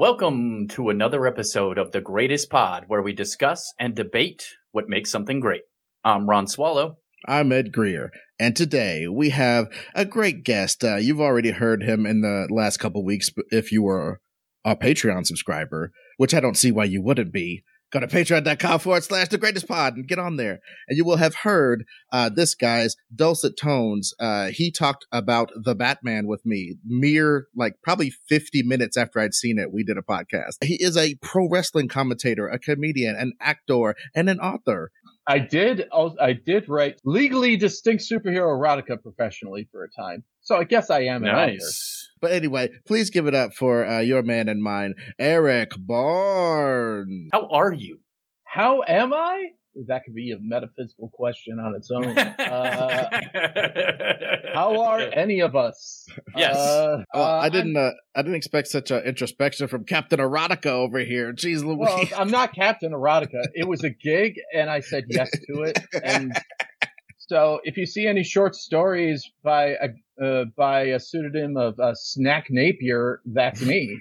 Welcome to another episode of The Greatest Pod, where we discuss and debate what makes something great. I'm Ron Swallow. I'm Ed Greer, and today we have a great guest. Uh, you've already heard him in the last couple weeks if you were a Patreon subscriber, which I don't see why you wouldn't be. Go to patreon.com forward slash the greatest pod and get on there. And you will have heard uh, this guy's dulcet tones. Uh, he talked about the Batman with me mere, like, probably 50 minutes after I'd seen it. We did a podcast. He is a pro wrestling commentator, a comedian, an actor, and an author. I did. I did write legally distinct superhero erotica professionally for a time, so I guess I am an nice. author. But anyway, please give it up for uh, your man and mine, Erik Barnes. How are you? How am I? that could be a metaphysical question on its own. Uh, how are any of us? Yes. Uh, well, I didn't. Uh, I didn't expect such an introspection from Captain Erotica over here. Jeez Louise. Well, I'm not Captain Erotica. It was a gig, and I said yes to it. And so, if you see any short stories by a uh, by a pseudonym of uh, Snack Napier, that's me.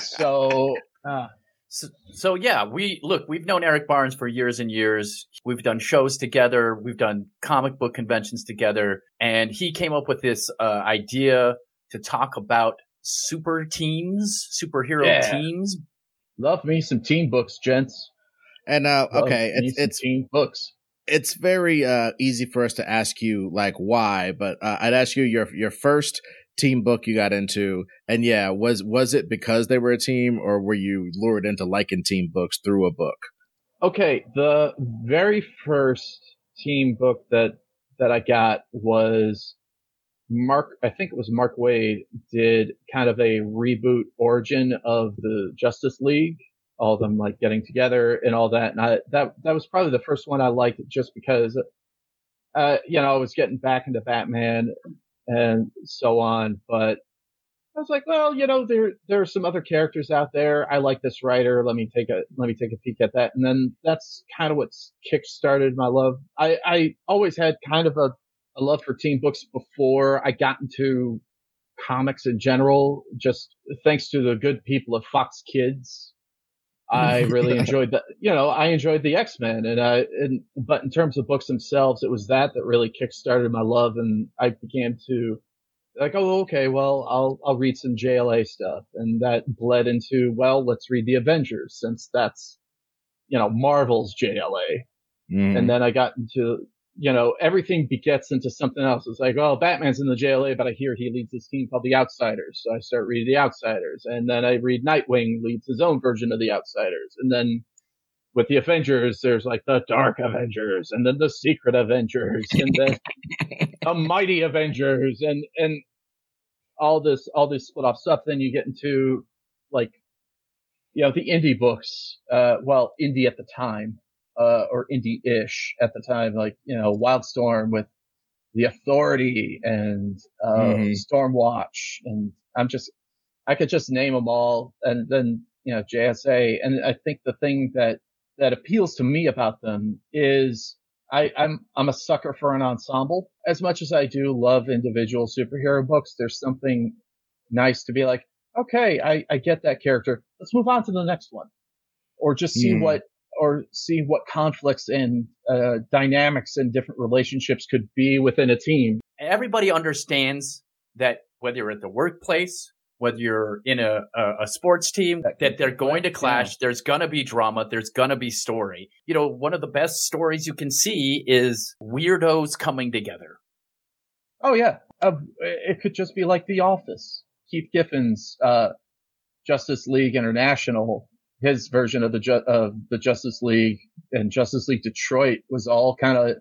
so. Uh, so, so, yeah, we look, we've known Erik Barnes for years and years. We've done shows together. We've done comic book conventions together. And he came up with this uh, idea to talk about super teams, superhero yeah. teams. Love me some team books, gents. And uh, okay, it's, it's team books. It's very uh, easy for us to ask you like why, but uh, I'd ask you your your first team book you got into and yeah was was it because they were a team or were you lured into liking team books through a book? Okay the very first team book that that i got was mark i think it was mark waid did kind of a reboot origin of the justice league all of them like getting together and all that and I, that that was probably the first one i liked just because uh, you know, I was getting back into Batman and so on. But I was like, well, you know, there there are some other characters out there. I like this writer. Let me take a let me take a peek at that. And then that's kind of what kick-started my love. I I always had kind of a, a love for teen books before I got into comics in general. Just thanks to the good people of Fox Kids. I really enjoyed that. You know, I enjoyed the X Men, and I and but in terms of books themselves, it was that that really kickstarted my love, and I began to like, oh, okay, well, I'll I'll read some JLA stuff, and that bled into well, let's read the Avengers since that's you know Marvel's JLA, mm. and then I got into you know, everything begets into something else. It's like, oh, Batman's in the JLA, but I hear he leads this team called the Outsiders. So I start reading the Outsiders. And then I read Nightwing leads his own version of the Outsiders. And then with the Avengers, there's like the Dark Avengers and then the Secret Avengers and then the Mighty Avengers and, and all this, all this split off stuff. Then you get into like, you know, the indie books, uh, well, indie at the time uh, or indie-ish at the time, like you know Wildstorm with the Authority and uh, mm-hmm. Stormwatch, and I'm just I could just name them all, and then you know JSA, and I think the thing that that appeals to me about them is I, I'm I'm a sucker for an ensemble. As much as I do love individual superhero books, there's something nice to be like, okay, I, I get that character. Let's move on to the next one. Or just see mm. what or see what conflicts and uh, dynamics and different relationships could be within a team. Everybody understands that whether you're at the workplace, whether you're in a, a, sports team, that, they're going to clash. There's going to be drama. There's going to be story. You know, one of the best stories you can see is weirdos coming together. Oh, yeah. Uh, it could just be like The Office. Keith Giffen's uh, Justice League International his version of the Ju- of the Justice League and Justice League Detroit was all kind of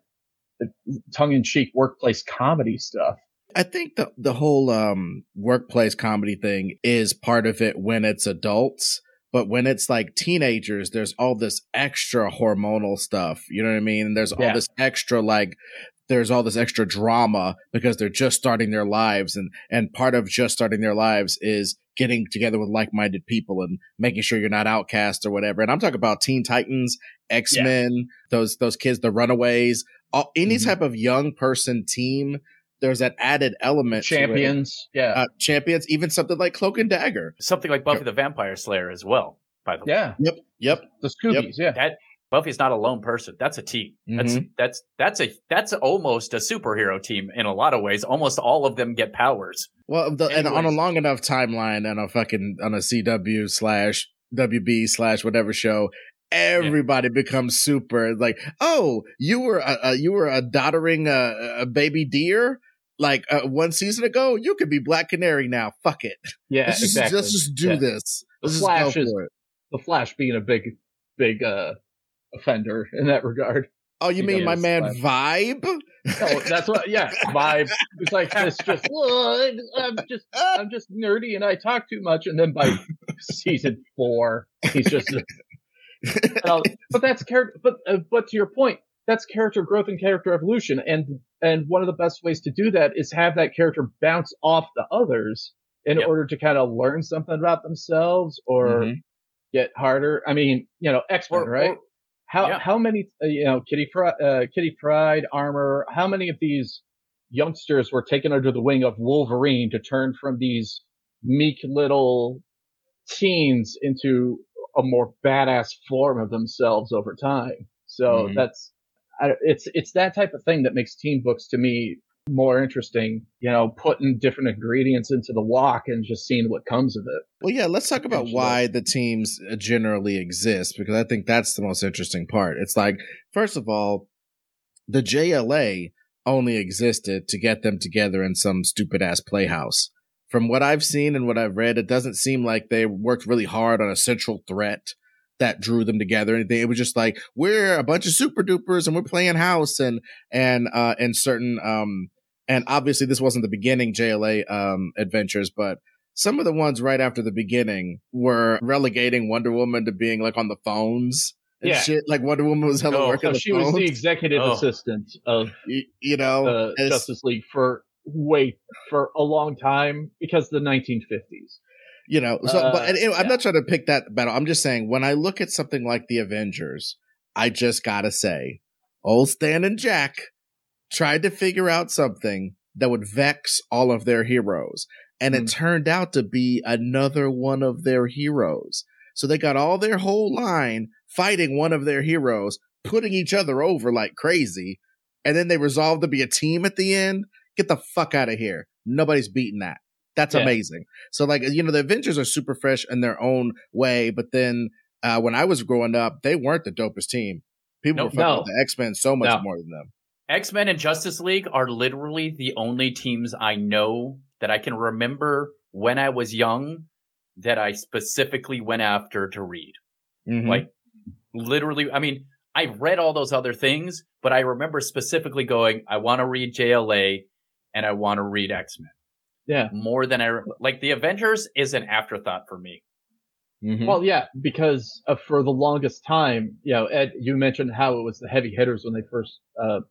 tongue in cheek workplace comedy stuff. I think the the whole um, workplace comedy thing is part of it when it's adults, but when it's like teenagers, there's all this extra hormonal stuff. You know what I mean? There's all yeah. this extra like there's all this extra drama because they're just starting their lives and and part of just starting their lives is getting together with like-minded people and making sure you're not outcast or whatever and i'm talking about teen titans x-men yeah. those those kids the runaways all, any mm-hmm. type of young person team there's that added element. to it. Champions, yeah, uh, champions, even something like Cloak and Dagger. Something like Buffy the Vampire Slayer as well. By the way, yeah, Yep, yep. the Scoobies, yeah. that Buffy's not a lone person. That's a team. That's Mhm. that's that's a that's almost a superhero team in a lot of ways. Almost all of them get powers. Well, the, and on a long enough timeline and a fucking on a CW slash WB slash whatever show, everybody becomes super like, oh, you were a, a you were a doddering uh, a baby deer like uh, one season ago. You could be Black Canary now. Fuck it. Yeah, let's just exactly. let's just do Yeah. this. The Let's Flash just go is- for it. The Flash being a big, big uh offender in that regard. Oh, you he mean my man Flash. Vibe? Oh, that's what. Yeah, vibe. It's like this. Just "Well, I'm just, I'm just nerdy, and I talk too much. And then by season four, he's just. Uh, but that's character. But uh, but to your point, that's character growth and character evolution, and and one of the best ways to do that is have that character bounce off the others in Yep. order to kind of learn something about themselves or Mhm. get harder. I mean, you know, X Men, Or- right? or- How Yeah. how many uh, you know Kitty uh, Kitty Pryde, Armor? How many of these youngsters were taken under the wing of Wolverine to turn from these meek little teens into a more badass form of themselves over time? So Mhm. that's I, it's it's that type of thing that makes teen books to me more interesting. You know, putting different ingredients into the wok and just seeing what comes of it. Well, yeah, let's talk about why the teams uh, generally exist because I think that's the most interesting part. It's like, first of all, the JLA only existed to get them together in some stupid ass playhouse. From what I've seen and what I've read, it doesn't seem like they worked really hard on a central threat that drew them together. or Anything. It was just like we're a bunch of super dupers and we're playing house and and uh and certain um and obviously this wasn't the beginning JLA um adventures, but some of the ones right after the beginning were relegating Wonder Woman to being like on the phones and Yeah. shit. Like Wonder Woman was hella Oh, working So the she was phones. the executive Oh. assistant of y- you know, uh, it's- Justice League for way for a long time because the 1950s. you know. So, Uh, but and, and I'm not trying to pick that battle. I'm just saying when I look at something like the Avengers, I just gotta say, old Stan and Jack tried to figure out something that would vex all of their heroes, and it Hmm. turned out to be another one of their heroes. So they got all their whole line fighting one of their heroes, putting each other over like crazy, and then they resolved to be a team at the end. Get the fuck out of here. Nobody's beating that. That's Yeah. amazing. So like you know, the Avengers are super fresh in their own way, but then uh, when I was growing up, they weren't the dopest team. People No, were fucking no. with the X Men so much No. more than them. X Men and Justice League are literally the only teams I know that I can remember when I was young that I specifically went after to read. Mhm. Like, literally, I mean, I read all those other things, but I remember specifically going, I want to read JLA and I want to read X Men Yeah. more than I re- like. The Avengers is an afterthought for me. Mhm. Well, yeah, because uh, for the longest time, you know, Ed, you mentioned how it was the heavy hitters when they first uh,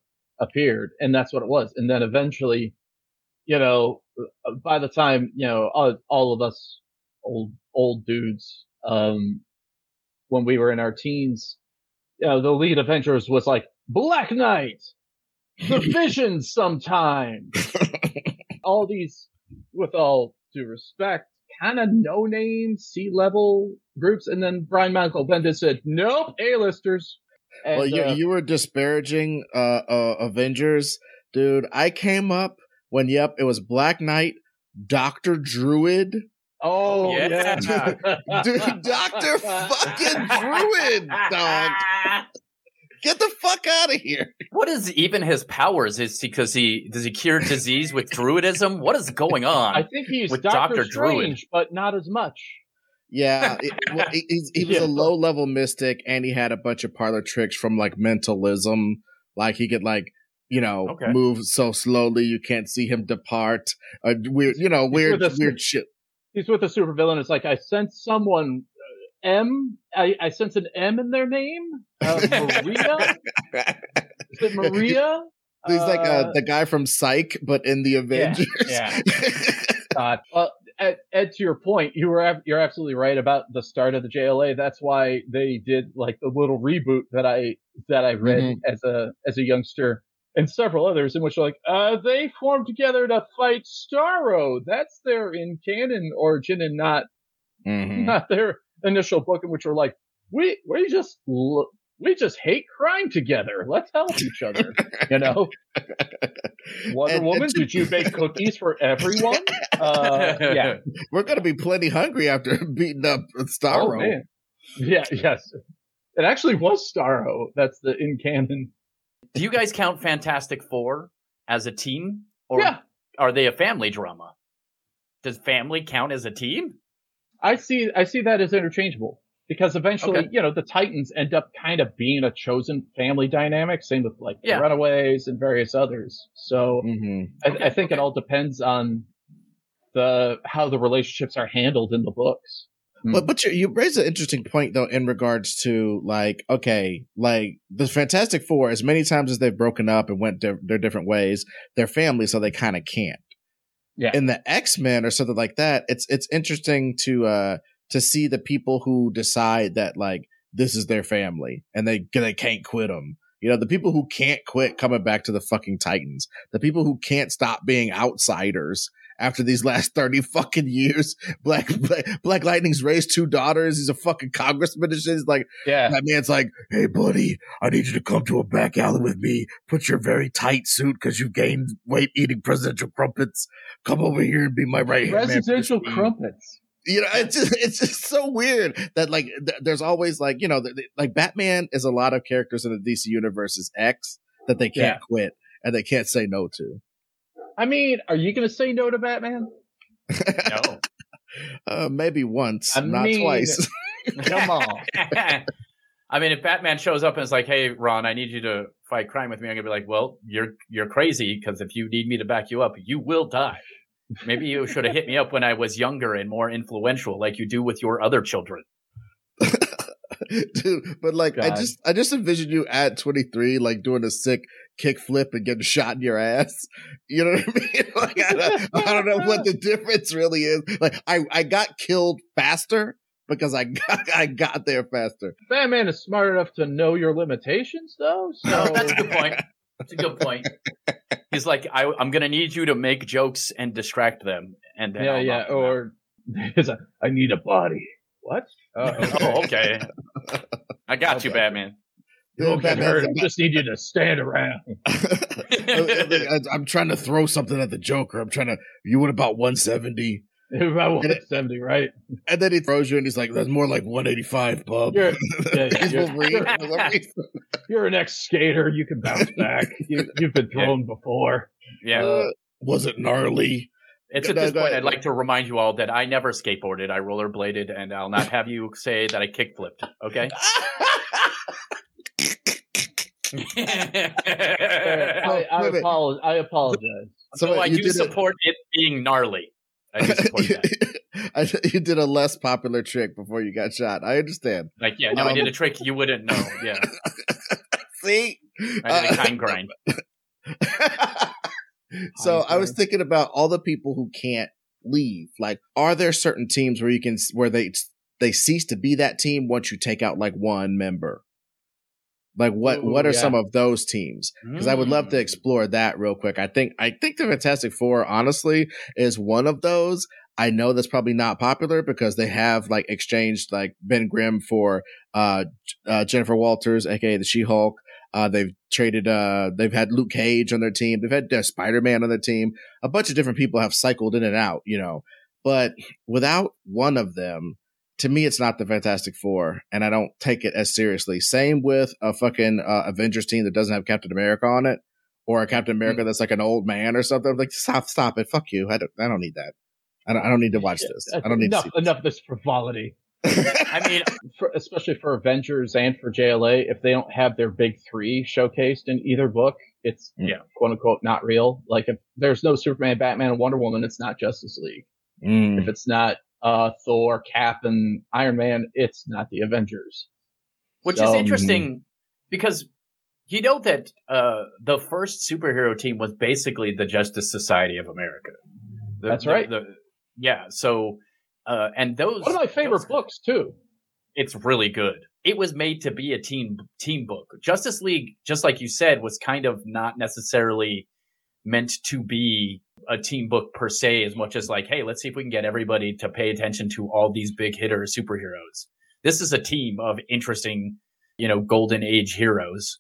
appeared, and that's what it was. And then eventually, you know, uh, by the time you know all, all of us old old dudes, um, when we were in our teens, you know, the lead Avengers was like Black Knight, the Vision, sometimes all these, with all due respect, kind of no name C level groups, and then Brian Michael Bendis said, "Nope, A-listers." And, well, you uh, you were disparaging uh, uh, Avengers, dude. I came up when yep, it was Black Knight, Doctor Druid, oh Yeah. yeah, dude, Doctor fucking Druid, dog. Get the fuck out of here. What is even his powers? Is because he does he cure disease with druidism? What is going on? I think he's With Doctor Dr. Druid. But not as much. Yeah, it, well, he, he's- he was Yeah. a low level mystic, and he had a bunch of parlor tricks from like mentalism. Like he could like you know Okay. move so slowly you can't see him depart. Uh, weird, you know, weird, us- weird shit. He's with a supervillain. It's like I sense someone. uh, M. I, I sense an M in their name. Uh, Maria. Is it Maria? He's like uh, Uh, the guy from Psych, but in the Avengers. yeah. God. Well, Ed, Ed, to your point, you were you're absolutely right about the start of the JLA. That's why they did like the little reboot that I that I read Mhm. as a as a youngster and several others in which like uh, they formed together to fight Starro. That's their in canon origin and not mm-hmm. not their initial book in which we're like we we just we just hate crime together. Let's help each other. You know, Wonder and, Woman. And did you bake cookies for everyone? Uh, yeah, we're gonna be plenty hungry after beating up Starro. Oh, man. Yeah, yes, it actually was Starro. That's the in canon. Do you guys count Fantastic Four as a team, or yeah. are they a family drama? Does family count as a team? I see. I see that as interchangeable because eventually, okay. you know, the Titans end up kind of being a chosen family dynamic. Same with like yeah. the Runaways and various others. So mm-hmm. I, okay. I, think okay. it all depends on the how the relationships are handled in the books. But but you, you raise an interesting point though in regards to like okay like the Fantastic Four as many times as they've broken up and went their, their different ways they're family so they kind of can't. Yeah. In the X Men or something like that, it's it's interesting to uh to see the people who decide that like this is their family and they they can't quit them. You know, the people who can't quit coming back to the fucking Titans, the people who can't stop being outsiders after these last 30 fucking years. Black, Black, Black Lightning's raised two daughters. He's a fucking congressman and shit. He's like, yeah. That man's like, hey, buddy, I need you to come to a back alley with me. Put your very tight suit because you've gained weight eating presidential crumpets. Come over here and be my right hand. Presidential crumpets you know it's just it's just so weird that like th- there's always like you know th- th- like batman is a lot of characters in the dc universe is x that they can't yeah. quit and they can't say no to. I mean are you gonna say no to batman? No. Uh, maybe once I not mean, twice. Come on. I mean if batman shows up and is like hey ron i need you to fight crime with me i'm gonna be like well you're you're crazy because if you need me to back you up you will die Maybe you should have hit me up when I was younger and more influential, like you do with your other children. Dude, but like God. I just I just envision you at 23, like doing a sick kick flip and getting shot in your ass. You know what I mean? Like I don't, I don't know what the difference really is. Like I I got killed faster because I got I got there faster. Batman is smart enough to know your limitations, though. So that's a good point. That's a good point. He's like, I, am going to need you to make jokes and distract them, and then yeah, I'll yeah, or I need a body. What? Oh, oh okay. I got okay. you, Batman. You will get hurt. I just need you to stand around. I'm trying to throw something at the Joker. I'm trying to. You want about 170? About 170, right? And then he throws you, and he's like, "That's more like 185, bub." You're, yeah, you're, you're, you're, an ex skater. You can bounce back. You, have been thrown yeah. before. Yeah. Uh, was it gnarly? It's at this point I'd like to remind you all that I never skateboarded. I rollerbladed, and I'll not have you say that I kickflipped. Okay. I, I, apologize. I apologize. So, so I do support it. it being gnarly. I do support that. you did a less popular trick before you got shot. I understand. Like, yeah, no, um, I did a trick you wouldn't know. Yeah. See? I did a kind grind. so I was thinking about all the people who can't leave. Like, are there certain teams where you can where they they cease to be that team once you take out like one member? Like what Ooh, what are yeah. some of those teams? Because mm. I would love to mm. explore that real quick. I think I think the Fantastic Four honestly is one of those. I know that's probably not popular because they have like exchanged like Ben Grimm for uh, uh Jennifer Walters, aka the She Hulk. Uh, they've traded. Uh, they've had Luke Cage on their team. They've had uh, Spider Man on their team. A bunch of different people have cycled in and out. You know, but without one of them, to me, it's not the Fantastic Four, and I don't take it as seriously. Same with a fucking uh, Avengers team that doesn't have Captain America on it, or a Captain America mm-hmm. that's like an old man or something. I'm like, stop, stop it, fuck you. I don't, I don't need that. I don't, I don't need to watch this. I don't need enough, enough of this frivolity. I mean, for, especially for Avengers and for JLA, if they don't have their big three showcased in either book, it's yeah. quote unquote not real. Like if there's no Superman, Batman, and Wonder Woman, it's not Justice League. Mm. If it's not uh, Thor, Cap, and Iron Man, it's not the Avengers. Which so, is interesting because you know that uh, the first superhero team was basically the Justice Society of America. The, That's right. The, yeah. So, uh, and those one of my favorite those, books too. it's really good. It was made to be a team team book. Justice League, just like you said, was kind of not necessarily meant to be a team book per se, as much as like, hey, let's see if we can get everybody to pay attention to all these big hitter superheroes. This is a team of interesting, you know, golden age heroes.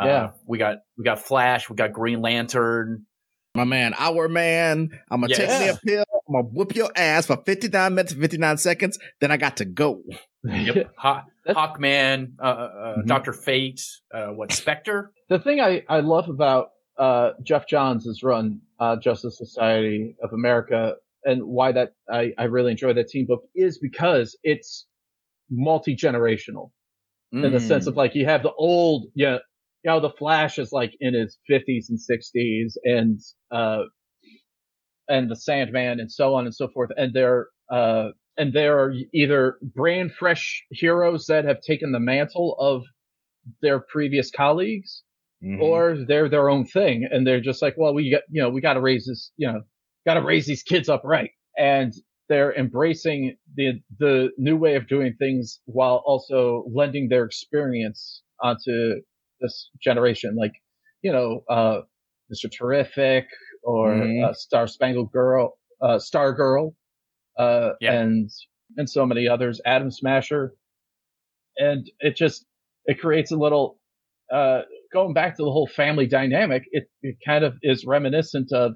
Uh, Yeah. we got we got Flash, we got Green Lantern. My man, our man. I'm gonna take me a pill. I'm gonna whoop your ass for 59 minutes and 59 seconds. Then I got to go. Yep, Haw- Hawkman, uh, uh, Mhm. Doctor Fate, uh, what Spectre? the thing I, I love about uh, Geoff Johns' has run, uh, Justice Society of America, and why that I, I really enjoy that team book is because it's multi generational in the Mm. sense of like you have the old, yeah, you know, the Flash is like in his 50s and 60s, and uh, and the Sandman, and so on and so forth, and they're uh, and there are either brand fresh heroes that have taken the mantle of their previous colleagues, Mhm. or they're their own thing and they're just like, well, we got, you know, we got to raise this, you know, got to raise these kids up right. And they're embracing the, the new way of doing things while also lending their experience onto this generation. Like, you know, uh, Mr. Terrific or Mhm. uh, Star Spangled Girl, uh, Star Girl, uh, Yeah. and, and so many others, Atom Smasher. And it just, it creates a little, uh, going back to the whole family dynamic, it, it kind of is reminiscent of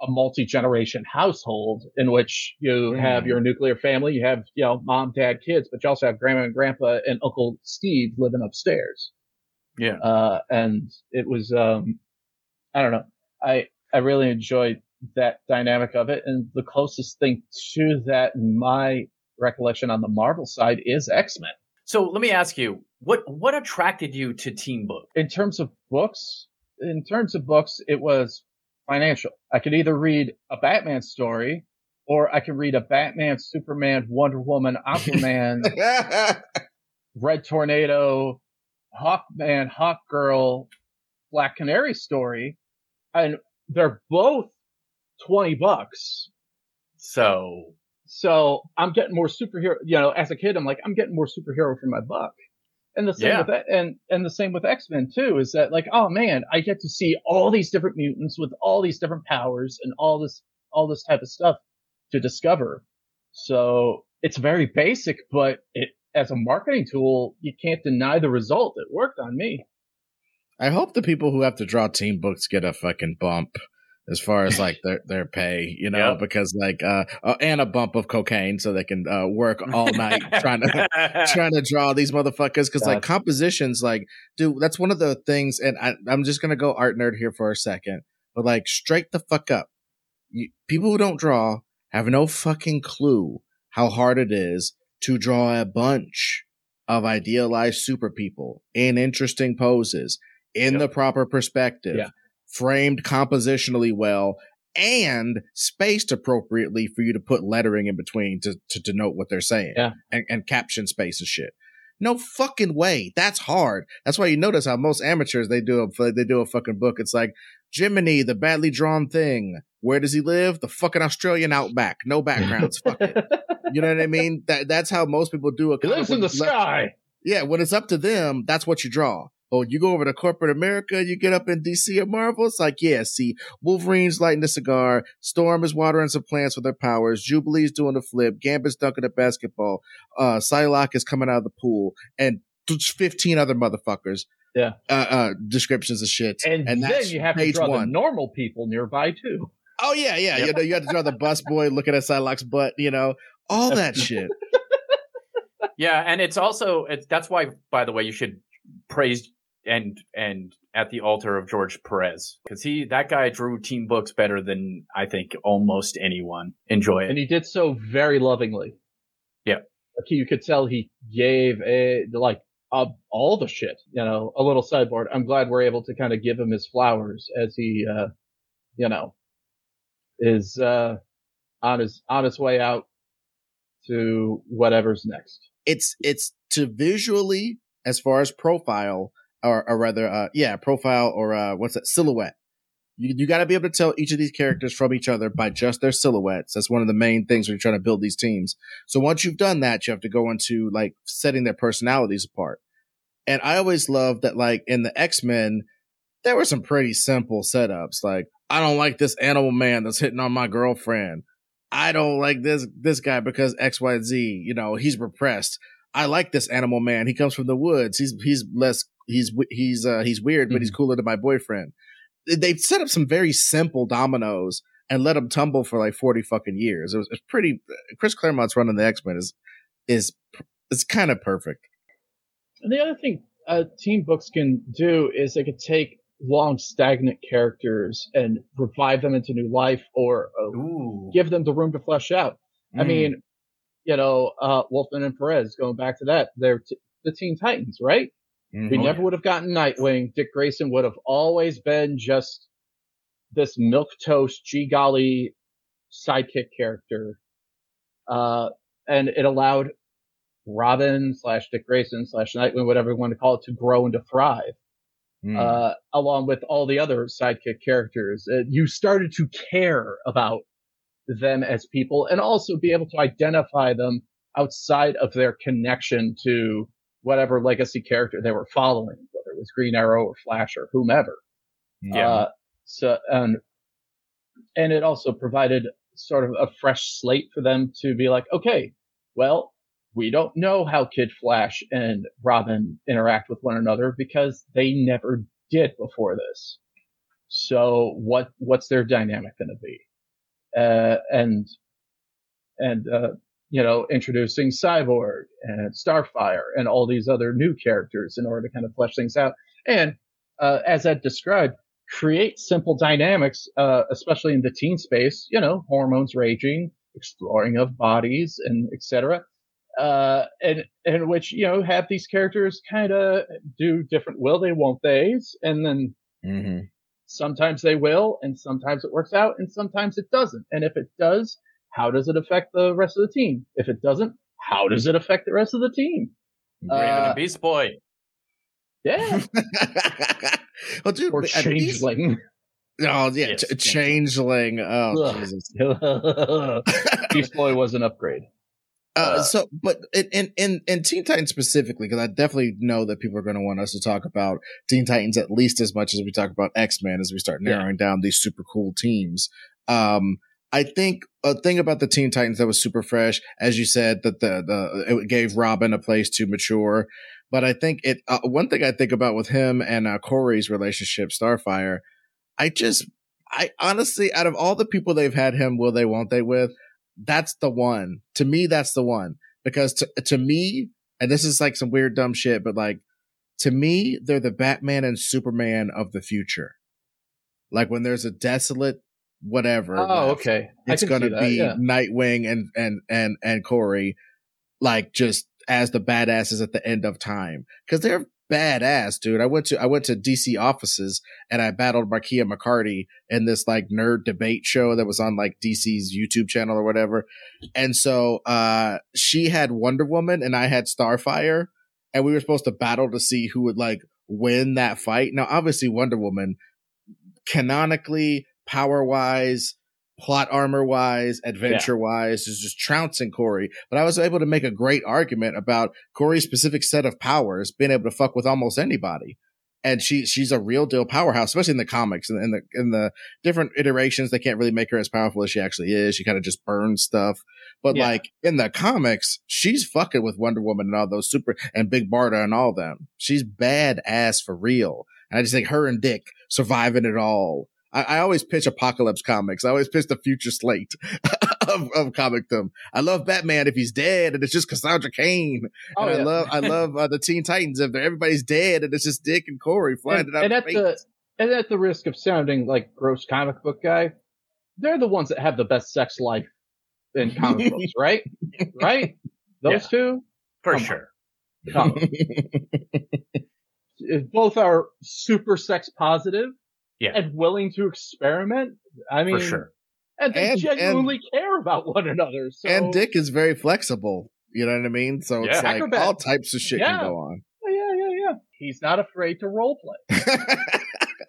a multi-generation household in which you have Mm. your nuclear family, you have, you know, mom, dad, kids, but you also have grandma and grandpa and Uncle Steve living upstairs. Yeah. Uh, and it was, um, I don't know. I, I really enjoyed that dynamic of it. And the closest thing to that in my recollection on the Marvel side is X-Men. So let me ask you, what what attracted you to Team Book? in terms of books, in terms of books, it was financial. I could either read a Batman story or I could read a Batman, Superman, Wonder Woman, Aquaman, Red Tornado, Hawkman, Hawkgirl, Black Canary story. And they're both 20 bucks. So So I'm getting more superhero, you know, as a kid, I'm like, I'm getting more superhero for my buck. And the same Yeah. with that, and, and the same with X-Men too, is that like, oh man, I get to see all these different mutants with all these different powers and all this, all this type of stuff to discover. So it's very basic, but it, as a marketing tool, you can't deny the result. It worked on me. I hope the people who have to draw team books get a fucking bump as far as like their their pay, you know, Yep. because like uh, uh and a bump of cocaine so they can uh work all night trying to trying to draw these motherfuckers because like compositions like dude that's one of the things and I, i'm just gonna go art nerd here for a second but like straight the fuck up you, people who don't draw have no fucking clue how hard it is to draw a bunch of idealized super people in interesting poses in Yep. the proper perspective Yeah. Framed compositionally well and spaced appropriately for you to put lettering in between to, to denote what they're saying Yeah. and, and caption space and shit. No fucking way. That's hard. That's why you notice how most amateurs they do a they do a fucking book. It's like Jiminy, the badly drawn thing. Where does he live? The fucking Australian outback. No backgrounds. Fuck it. You know what I mean? That that's how most people do it. He lives in the sky. Yeah, when it's up to them, that's what you draw. Oh, you go over to corporate America, you get up in DC at Marvel. It's like, yeah, see, Wolverine's lighting a cigar, Storm is watering some plants with her powers, Jubilee's doing the flip, Gambit's dunking a basketball, uh, Psylocke is coming out of the pool, and t- 15 other motherfuckers. Yeah. Uh, uh, descriptions of shit. And, then that's you have to page draw the normal people nearby too. Oh, yeah, yeah. Yep. You know, you have to draw the bus boy looking at Psylocke's butt, you know, all that shit. yeah, and it's also it's that's why by the way you should praise and and at the altar of George Perez because he that guy drew team books better than I think almost anyone. Enjoy it. and he did so very lovingly. Yeah. like you could tell he gave a like uh, all the shit, you know, a little sideboard. I'm glad we're able to kind of give him his flowers as he, uh, you know, is uh, on his on his way out to whatever's next. it's it's to visually as far as profile or, or rather uh yeah profile or uh what's that silhouette You, you got to be able to tell each of these characters from each other by just their silhouettes. That's one of the main things when you're trying to build these teams. So once you've done that, you have to go into like setting their personalities apart. And I always loved that, like in the X Men, there were some pretty simple setups. Like, I don't like this animal man that's hitting on my girlfriend. I don't like this this guy because X Y Z. You know, he's repressed. I like this animal man. He comes from the woods. He's he's less he's he's uh he's weird, but mm-hmm. he's cooler than my boyfriend. They set up some very simple dominoes and let them tumble for like forty fucking years. It was, it was pretty. Chris Claremont's running the X Men is is it's kind of perfect. And the other thing uh, team books can do is they could take long stagnant characters and revive them into new life or uh, give them the room to flesh out. Mm. I mean, you know, uh, Wolfman and Perez, going back to that, they're t- the Teen Titans, right? Mm-hmm. We never would have gotten Nightwing. Dick Grayson would have always been just this milk toast, G golly sidekick character. Uh, and it allowed Robin slash Dick Grayson slash Nightwing, whatever you want to call it, to grow and to thrive. Mm. Uh, along with all the other sidekick characters. Uh, you started to care about them as people and also be able to identify them outside of their connection to whatever legacy character they were following, whether it was Green Arrow or Flash or whomever. Yeah. Uh, so, and, and it also provided sort of a fresh slate for them to be like, okay, well, we don't know how Kid Flash and Robin interact with one another because they never did before this. So what what's their dynamic going to be? Uh, and and uh, you know introducing Cyborg and Starfire and all these other new characters in order to kind of flesh things out. And uh, as Ed described, create simple dynamics, uh, especially in the teen space. You know, hormones raging, exploring of bodies, and etc uh, and in which you know have these characters kind of do different will they won't they's, and then mm-hmm. sometimes they will, and sometimes it works out, and sometimes it doesn't. And if it does, how does it affect the rest of the team? If it doesn't, how does it affect the rest of the team? Brandon uh, Beast Boy. Yeah. well, dude, or changeling. Oh yeah, yes, ch- changeling. Oh Ugh. Jesus. Beast Boy was an upgrade. Uh, uh, so, but in in in Teen Titans specifically, because I definitely know that people are going to want us to talk about Teen Titans at least as much as we talk about X Men as we start narrowing yeah. down these super cool teams. Um, I think a thing about the Teen Titans that was super fresh, as you said, that the the it gave Robin a place to mature. But I think it uh, one thing I think about with him and uh, Kory's relationship, Starfire, I just I honestly, out of all the people they've had him, will they, won't they, with, that's the one. To me, that's the one. Because to, to me, and this is like some weird dumb shit, but like to me, they're the Batman and Superman of the future. Like when there's a desolate whatever. Oh, left, okay. It's gonna be yeah. Nightwing and and and and Kory, like just as the badasses at the end of time because they're badass, dude. I went to I went to DC offices and I battled Markeia McCarty in this like nerd debate show that was on like DC's YouTube channel or whatever. And so uh she had Wonder Woman and I had Starfire and we were supposed to battle to see who would like win that fight. Now obviously Wonder Woman canonically power wise plot armor wise, adventure wise, is just trouncing Kory. But I was able to make a great argument about Kory's specific set of powers being able to fuck with almost anybody. And she she's a real deal powerhouse, especially in the comics and in the in the different iterations. They can't really make her as powerful as she actually is. She kind of just burns stuff. But yeah. like in the comics, she's fucking with Wonder Woman and all those super and Big Barda and all them. She's bad ass for real. And I just think her and Dick surviving it all I, I always pitch apocalypse comics. I always pitch the future slate of, of comicdom. I love Batman if he's dead and it's just Cassandra Cain. Oh, and yeah. I love I love uh, the Teen Titans if everybody's dead and it's just Dick and Kory flying and, it out and at the and at the risk of sounding like gross comic book guy, they're the ones that have the best sex life in comic books, right? Right? Those yeah, two? For Come sure. Both are super sex positive yeah. and willing to experiment. I mean, for sure. And they and, genuinely and, care about one another. So. And Dick is very flexible. You know what I mean? So yeah. it's like Acrobat. all types of shit yeah. can go on. Yeah, yeah, yeah. He's not afraid to role play.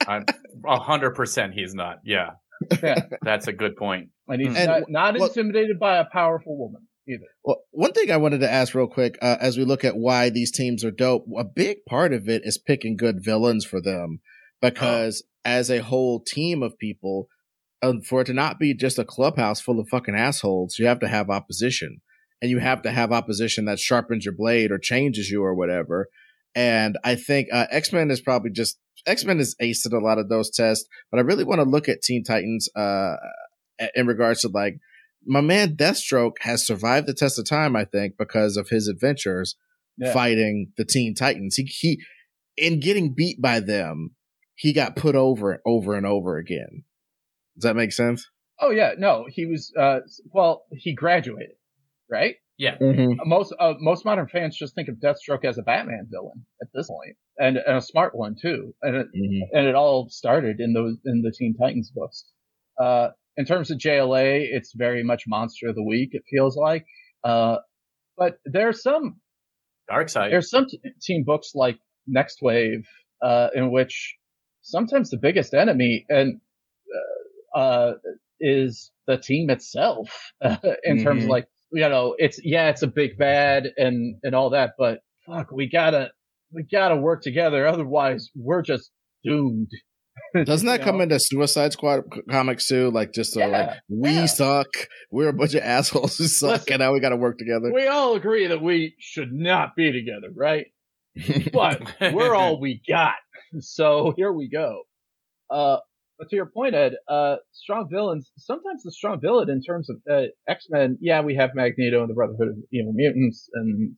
A hundred percent, he's not. Yeah, Yeah. that's a good point. And he's And not, not what- intimidated by a powerful woman either. Well, one thing I wanted to ask real quick, uh, as we look at why these teams are dope, a big part of it is picking good villains for them, because as a whole team of people, um, for it to not be just a clubhouse full of fucking assholes, you have to have opposition, and you have to have opposition that sharpens your blade or changes you or whatever. And I think uh, X Men is probably just X Men is aced at a lot of those tests, but I really want to look at Teen Titans uh, in regards to like my man Deathstroke has survived the test of time, I think, because of his adventures Yeah. fighting the Teen Titans. He he in getting beat by them, he got put over over and over again. Does that make sense? Oh yeah, no, he was. Uh, well, he graduated, right? Mm-hmm. Most uh, most modern fans just think of Deathstroke as a Batman villain at this point, and, and a smart one too. And it, and it all started in those in the Teen Titans books. Uh, in terms of JLA, it's very much Monster of the Week. It feels like, uh, but there's some Darkseid. there's some t- team books like Nextwave, uh, in which sometimes the biggest enemy and uh, uh, is the team itself. in terms of like you know, it's yeah, it's a big bad and and all that, but fuck, we gotta we gotta work together, otherwise we're just doomed. Doesn't that come know? into Suicide Squad comics too? Like just uh, like we yeah. suck, we're a bunch of assholes who suck, Listen. and now we got to work together. We all agree that we should not be together, right? But we're all we got. So here we go. Uh, but to your point, Ed, uh, strong villains, sometimes the strong villain in terms of uh, X-Men, yeah, we have Magneto and the Brotherhood of Evil Mutants and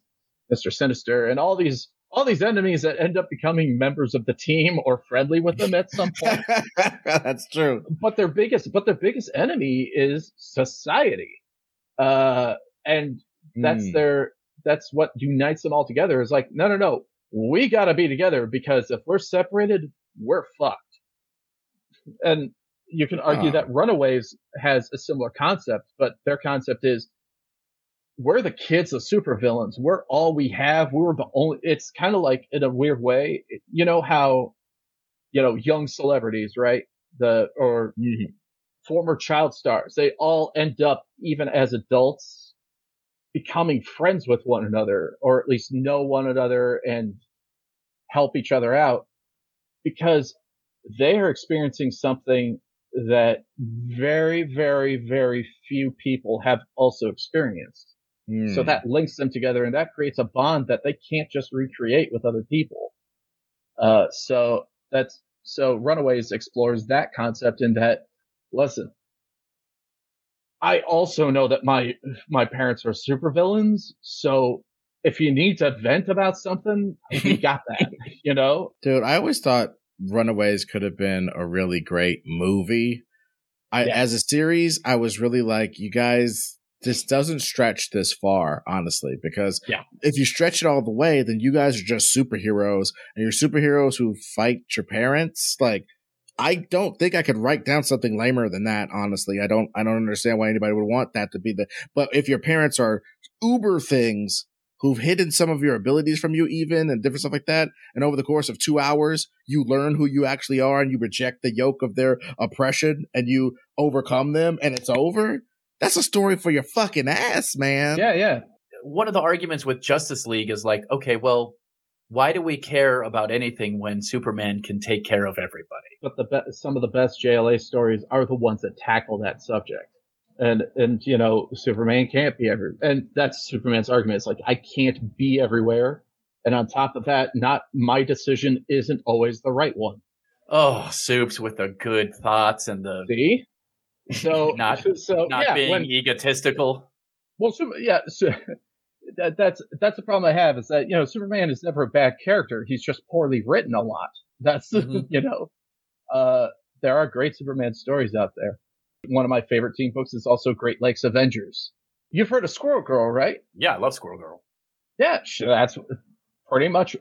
Mr. Sinister and all these, all these enemies that end up becoming members of the team or friendly with them at some point. That's true. but their biggest, but their biggest enemy is society. Uh, and that's Mm. their that's what unites them all together is like no no no we got to be together because if we're separated we're fucked. And you can argue that runaways has a similar concept but their concept is we're the kids of supervillains. We're all we have. We're the only it's kind of like in a weird way you know how you know young celebrities right? The or Mhm. former child stars they all end up even as adults becoming friends with one another or at least know one another and help each other out because they are experiencing something that very very very few people have also experienced so Mm. that links them together and that creates a bond that they can't just recreate with other people uh so that's so runaways explores that concept in that listen I also know that my my parents are supervillains, so if you need to vent about something, we got that. you know? Dude, I always thought Runaways could have been a really great movie. I Yeah. as a series, I was really like, you guys, this doesn't stretch this far, honestly, because Yeah. if you stretch it all the way, then you guys are just superheroes, and you're superheroes who fight your parents. Like, I don't think I could write down something lamer than that. Honestly, I don't. I don't understand why anybody would want that to be the. But if your parents are uber things who've hidden some of your abilities from you, even and different stuff like that, and over the course of two hours, you learn who you actually are, and you reject the yoke of their oppression, and you overcome them, and it's over. That's a story for your fucking ass, man. Yeah, yeah. One of the arguments with Justice League is like, okay, well, why do we care about anything when Superman can take care of everybody? But the be- some of the best JLA stories are the ones that tackle that subject. And and you know, Superman can't be every and that's Superman's argument. It's like I can't be everywhere. And on top of that, not my decision isn't always the right one. Oh, soups with the good thoughts and the See? So Not- so not yeah, being when, egotistical. Well, Super, yeah, so, that, that's that's the problem I have is that you know Superman is never a bad character. He's just poorly written a lot. That's Mhm. you know, uh, there are great Superman stories out there. One of my favorite team books is also Great Lakes Avengers. You've heard of Squirrel Girl, right? Yeah, I love Squirrel Girl. Yeah, she, that's pretty much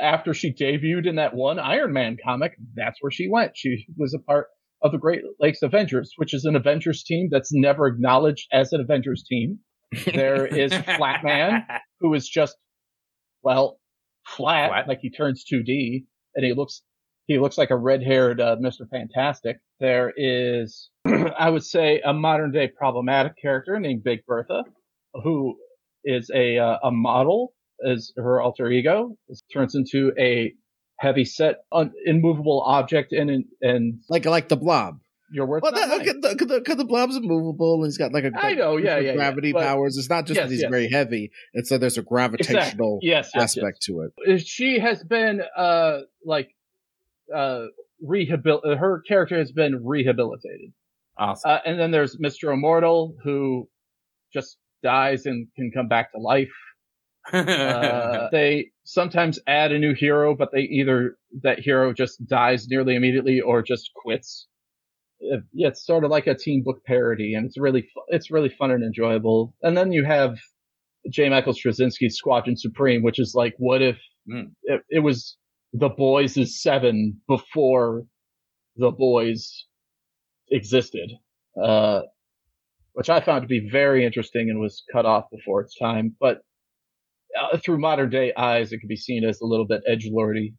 after she debuted in that one Iron Man comic. That's where she went. She was a part of the Great Lakes Avengers, which is an Avengers team that's never acknowledged as an Avengers team. There is Flatman, who is just, well, flat, Flat. like he turns 2D, and he looks he looks like a red-haired uh, Mr. Fantastic. There is, I would say, a modern-day problematic character named Big Bertha, who is a uh, a model as her alter ego. It turns into a heavy set, un- immovable object, and and like like the blob. Your words. Well, because the, the, the, the, blob's immovable and he's got like a I know, yeah, yeah, gravity yeah, powers. It's not just yes, that he's yes. very heavy; it's that there's a gravitational exactly. yes, aspect to it. She has been uh like uh rehabil. Her character has been rehabilitated. Awesome. Uh, and then there's Mr. Immortal who just dies and can come back to life. Uh, they sometimes add a new hero, but they either that hero just dies nearly immediately or just quits. It, yeah, it's sort of like a teen book parody, and it's really it's really fun and enjoyable. And then you have J. Michael Straczynski's Squadron Supreme, which is like, what if Mm. it, it was the Boys is seven before the Boys existed, uh, which I found to be very interesting and was cut off before its time. But uh, through modern day eyes, it could be seen as a little bit edge lordy.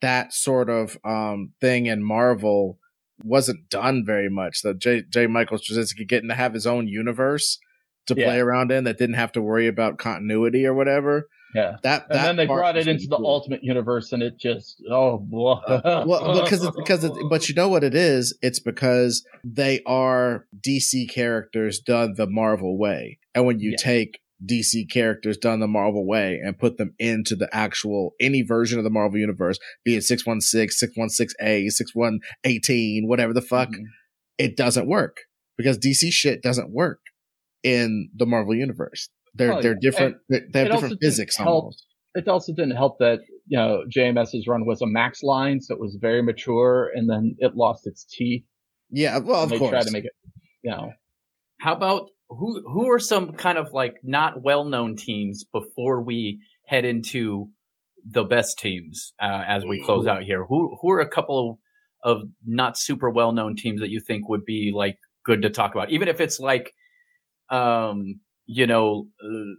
That sort of um, thing in Marvel wasn't done very much. That J. J. Michael Straczynski getting to have his own universe to Yeah. play around in that didn't have to worry about continuity or whatever. Yeah. That, And then they brought it into really the. Ultimate Universe, and it just oh boy. Uh, well because it's because it, but you know what it is it's because they are dc characters done the marvel way and when you Yeah. take dc characters done the marvel way and put them into the actual any version of the marvel universe be it 616 616a 6118 whatever the fuck Mhm. it doesn't work because dc shit doesn't work in the marvel universe they're Oh, they're yeah. different they they have different physics help almost it also didn't help that you know JMS's run was a max line, so it was very mature, and then it lost its teeth. yeah well of and they course tried to make it, you know, How about who who are some kind of like not well known teams before we head into the best teams uh, as we close out here? Who who are a couple of, of not super well known teams that you think would be like good to talk about, even if it's like, um, you know, uh,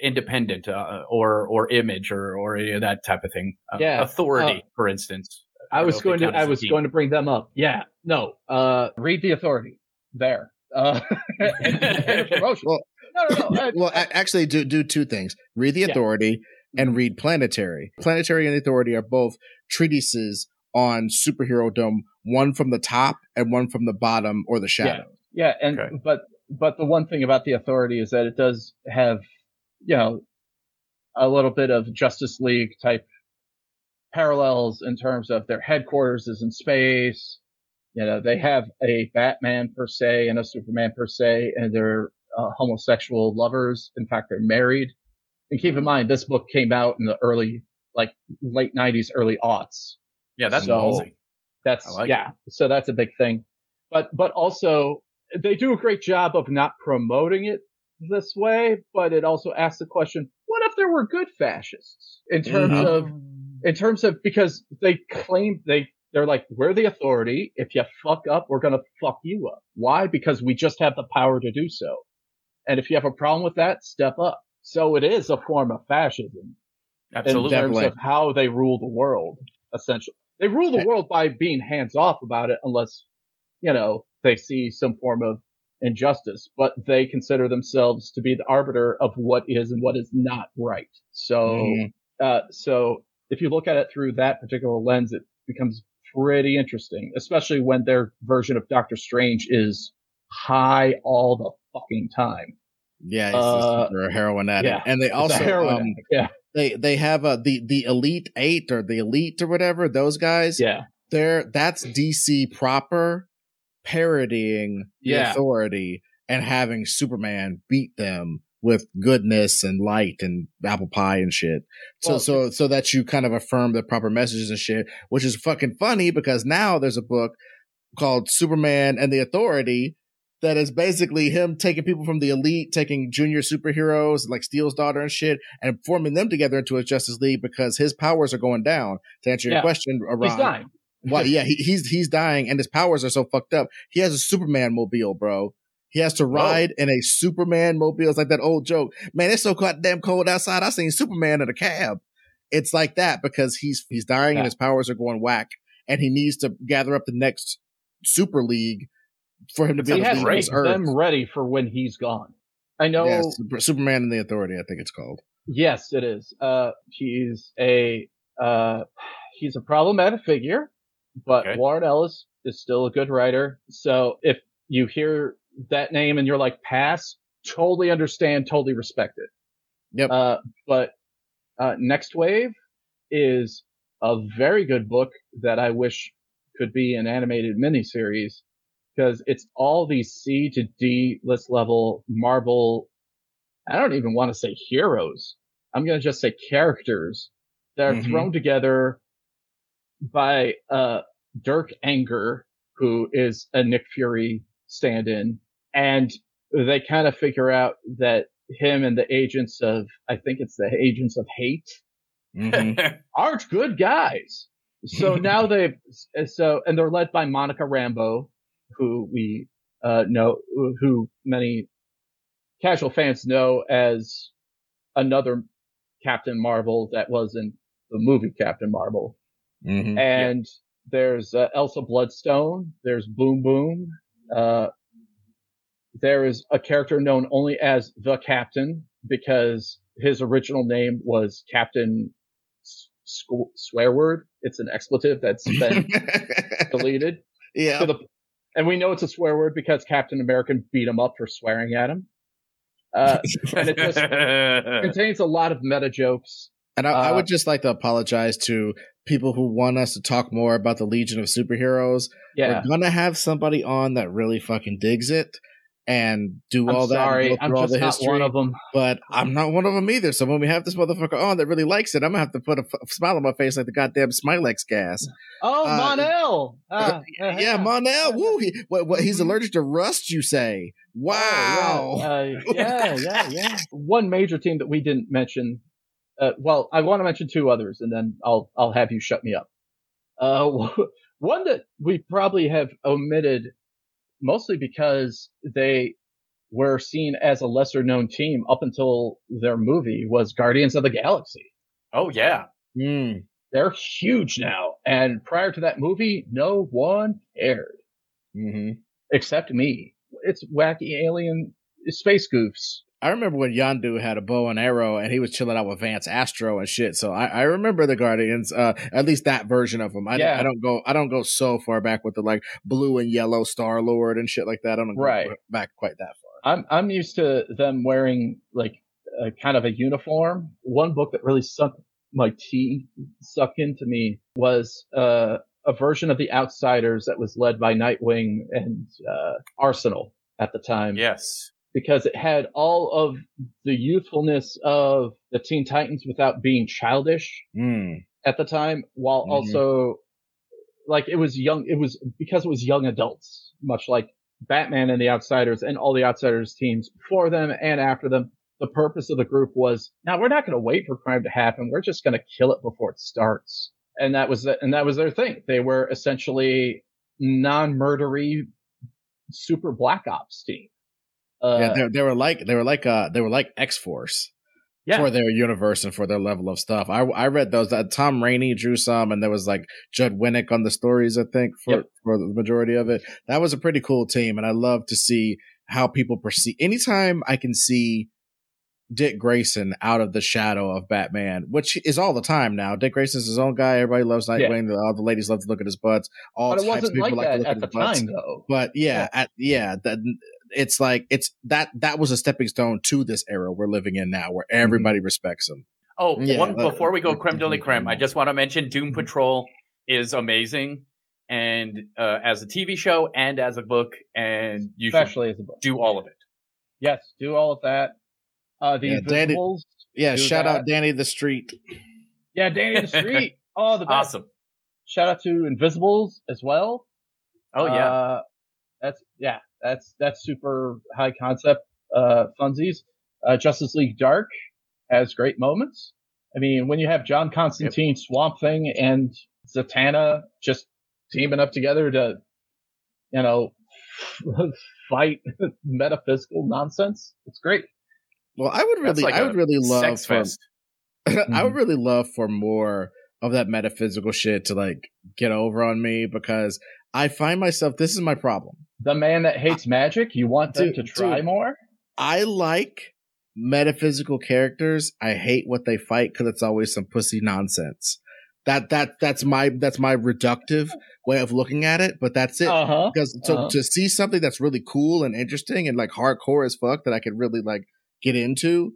independent uh, or or image or or any of that type of thing. Uh, Yeah, authority, for instance. I don't was going to I was team. going to bring them up. Yeah, no, uh, read the authority there. Uh, and, and promotion. Well- no, no, no. well, a- actually, do do two things: read the Yeah. Authority and read Planetary. Planetary and Authority are both treatises on superherodom, one from the top and one from the bottom or the shadow. Yeah, and Okay. but but the one thing about the authority is that it does have, you know, a little bit of Justice League type parallels in terms of their headquarters is in space. You know, they have a Batman per se and a Superman per se, and they're uh, homosexual lovers. In fact, they're married. And keep in mind, this book came out in the early, like late '90s, early aughts. Yeah, that's So- ballsy. That's like yeah. So that's a big thing. But but also they do a great job of not promoting it this way, but it also asks the question, what if there were good fascists? In terms Mhm. of in terms of because they claim they they're like, we're the authority. If you fuck up, we're gonna fuck you up. Why? Because we just have the power to do so. And if you have a problem with that, step up. So it is a form of fascism Absolutely. in terms of how they rule the world. Essentially, they rule the world by being hands off about it, unless you know they see some form of injustice. But they consider themselves to be the arbiter of what is and what is not right. So, Mhm. uh, so if you look at it through that particular lens, it becomes pretty interesting, especially when their version of Doctor Strange is high all the fucking time. Yeah, Uh, a heroin addict, yeah. and they also heroin um, yeah, they they have uh, the the elite eight or the elite or whatever those guys. yeah, they're that's DC proper parodying the Yeah. authority and having Superman beat them with goodness and light and apple pie and shit. So Well, so so that you kind of affirm the proper messages and shit, which is fucking funny because now there's a book called Superman and the Authority that is basically him taking people from the elite, taking junior superheroes like Steel's daughter and shit, and forming them together into a Justice League because his powers are going down. To answer your Yeah. question, Ron, he's dying. well, yeah, he, he's he's dying, and his powers are so fucked up. He has a Superman mobile, bro. He has to ride in a Superman mobile. It's like that old joke, man. It's so goddamn cold outside. I seen Superman in a cab. It's like that because he's he's dying Yeah. and his powers are going whack, and he needs to gather up the next Super League for him to be he able has to to leave earth. them ready for when he's gone. I know. Yeah, Superman and the Authority, I think it's called. Yes, it is. Uh, he's a uh, he's a problematic figure, but Okay. Warren Ellis is still a good writer. So if you hear that name and you're like, pass, totally understand, totally respect it. Yep. Uh, but uh, Nextwave is a very good book that I wish could be an animated miniseries because it's all these C to D list level Marvel. I don't even want to say heroes. I'm going to just say characters that are Mhm. thrown together by uh, Dirk Anger, who is a Nick Fury stand-in, and they kind of figure out that him and the agents of, I think it's the agents of hate, Mhm. aren't good guys. So now they've so and they're led by Monica Rambo, who we uh, know, who many casual fans know as another Captain Marvel that was in the movie Captain Marvel. Mhm. And there's uh, Elsa Bloodstone. There's Boom Boom. Uh, there is a character known only as the Captain because his original name was Captain S- Sw- Swear Word. It's an expletive that's been deleted. yeah. To the, and we know it's a swear word because Captain America beat him up for swearing at him. Uh, and it just contains a lot of meta jokes. And I, I Uh, would just like to apologize to people who want us to talk more about the Legion of Superheroes. Yeah. We're gonna have somebody on that really fucking digs it and do I'm all that. and sorry. go I'm through all the not history. one of them. But I'm not one of them either. So when we have this motherfucker on that really likes it, I'm gonna have to put a f- smile on my face like the goddamn Smilex gas. Oh, Uh, Mon-El. Uh, Yeah, Mon-El. Woo. He, what, what, he's allergic to rust. You say? Wow. Oh, yeah. Uh, yeah, yeah, yeah. One major team that we didn't mention. Uh, well, I want to mention two others, and then I'll I'll have you shut me up. Uh, one that we probably have omitted, mostly because they were seen as a lesser known team up until their movie was Guardians of the Galaxy. oh yeah. Mm. They're huge now, and prior to that movie, no one cared hmm except me. It's wacky alien space goofs. I remember when Yondu had a bow and arrow and he was chilling out with Vance Astro and shit. So I, I remember the Guardians, uh, at least that version of them. I, Yeah. I don't go, I don't go so far back with the like blue and yellow Star Lord and shit like that. I don't go Right. back quite that far. I'm I'm used to them wearing like a kind of a uniform. One book that really sucked my teeth suck into me was uh, a version of the Outsiders that was led by Nightwing and uh, Arsenal at the time. Yes. Because it had all of the youthfulness of the Teen Titans without being childish Mm. at the time, while Mhm. also like it was young. It was because it was young adults, much like Batman and the Outsiders and all the Outsiders teams before them and after them. The purpose of the group was now we're not going to wait for crime to happen. We're just going to kill it before it starts. And that was the, and that was their thing. They were essentially non-murdery super black ops team. Uh, yeah, they, they were like, they were like, uh, they were like X Force. Yeah. For their universe and for their level of stuff, I I read those. Uh, Tom Raney drew some, and there was like Judd Winick on the stories. I think for Yep. for the majority of it, that was a pretty cool team, and I love to see how people perceive. Anytime I can see Dick Grayson out of the shadow of Batman, which is all the time now. Dick Grayson's his own guy. Everybody loves Nightwing. All the ladies love to look at his butts. All but types of people like like to look at at the his butts. time, though. But yeah, at, yeah, that it's like it's that that was a stepping stone to this era we're living in now, where everybody respects him. Oh, Yeah, one but- before we go creme de la creme, I just want to mention Doom Patrol is amazing, and uh, as a TV show and as a book, and you should especially as a book. do all of it. Yes, do all of that. Uh, the Yeah, Danny- Invisibles. Yeah, shout that. out Danny the Street. Yeah, Danny the Street. oh, the best. Awesome. Shout out to Invisibles as well. Oh yeah. Uh, that's yeah, that's that's super high concept uh, funsies. Uh, Justice League Dark has great moments. I mean, when you have John Constantine, Swamp Thing, and Zatanna just teaming up together to, you know, fight metaphysical nonsense, it's great. Well, I would really, like I a would really love sex for, fest. I would really love for more of that metaphysical shit to like get over on me because I find myself this is my problem. The man that hates magic, you want them to try dude, more? I like metaphysical characters. I hate what they fight because it's always some pussy nonsense. That that that's my that's my reductive way of looking at it, but that's it. Uh-huh. Because to uh-huh. to see something that's really cool and interesting and like hardcore as fuck that I could really like get into,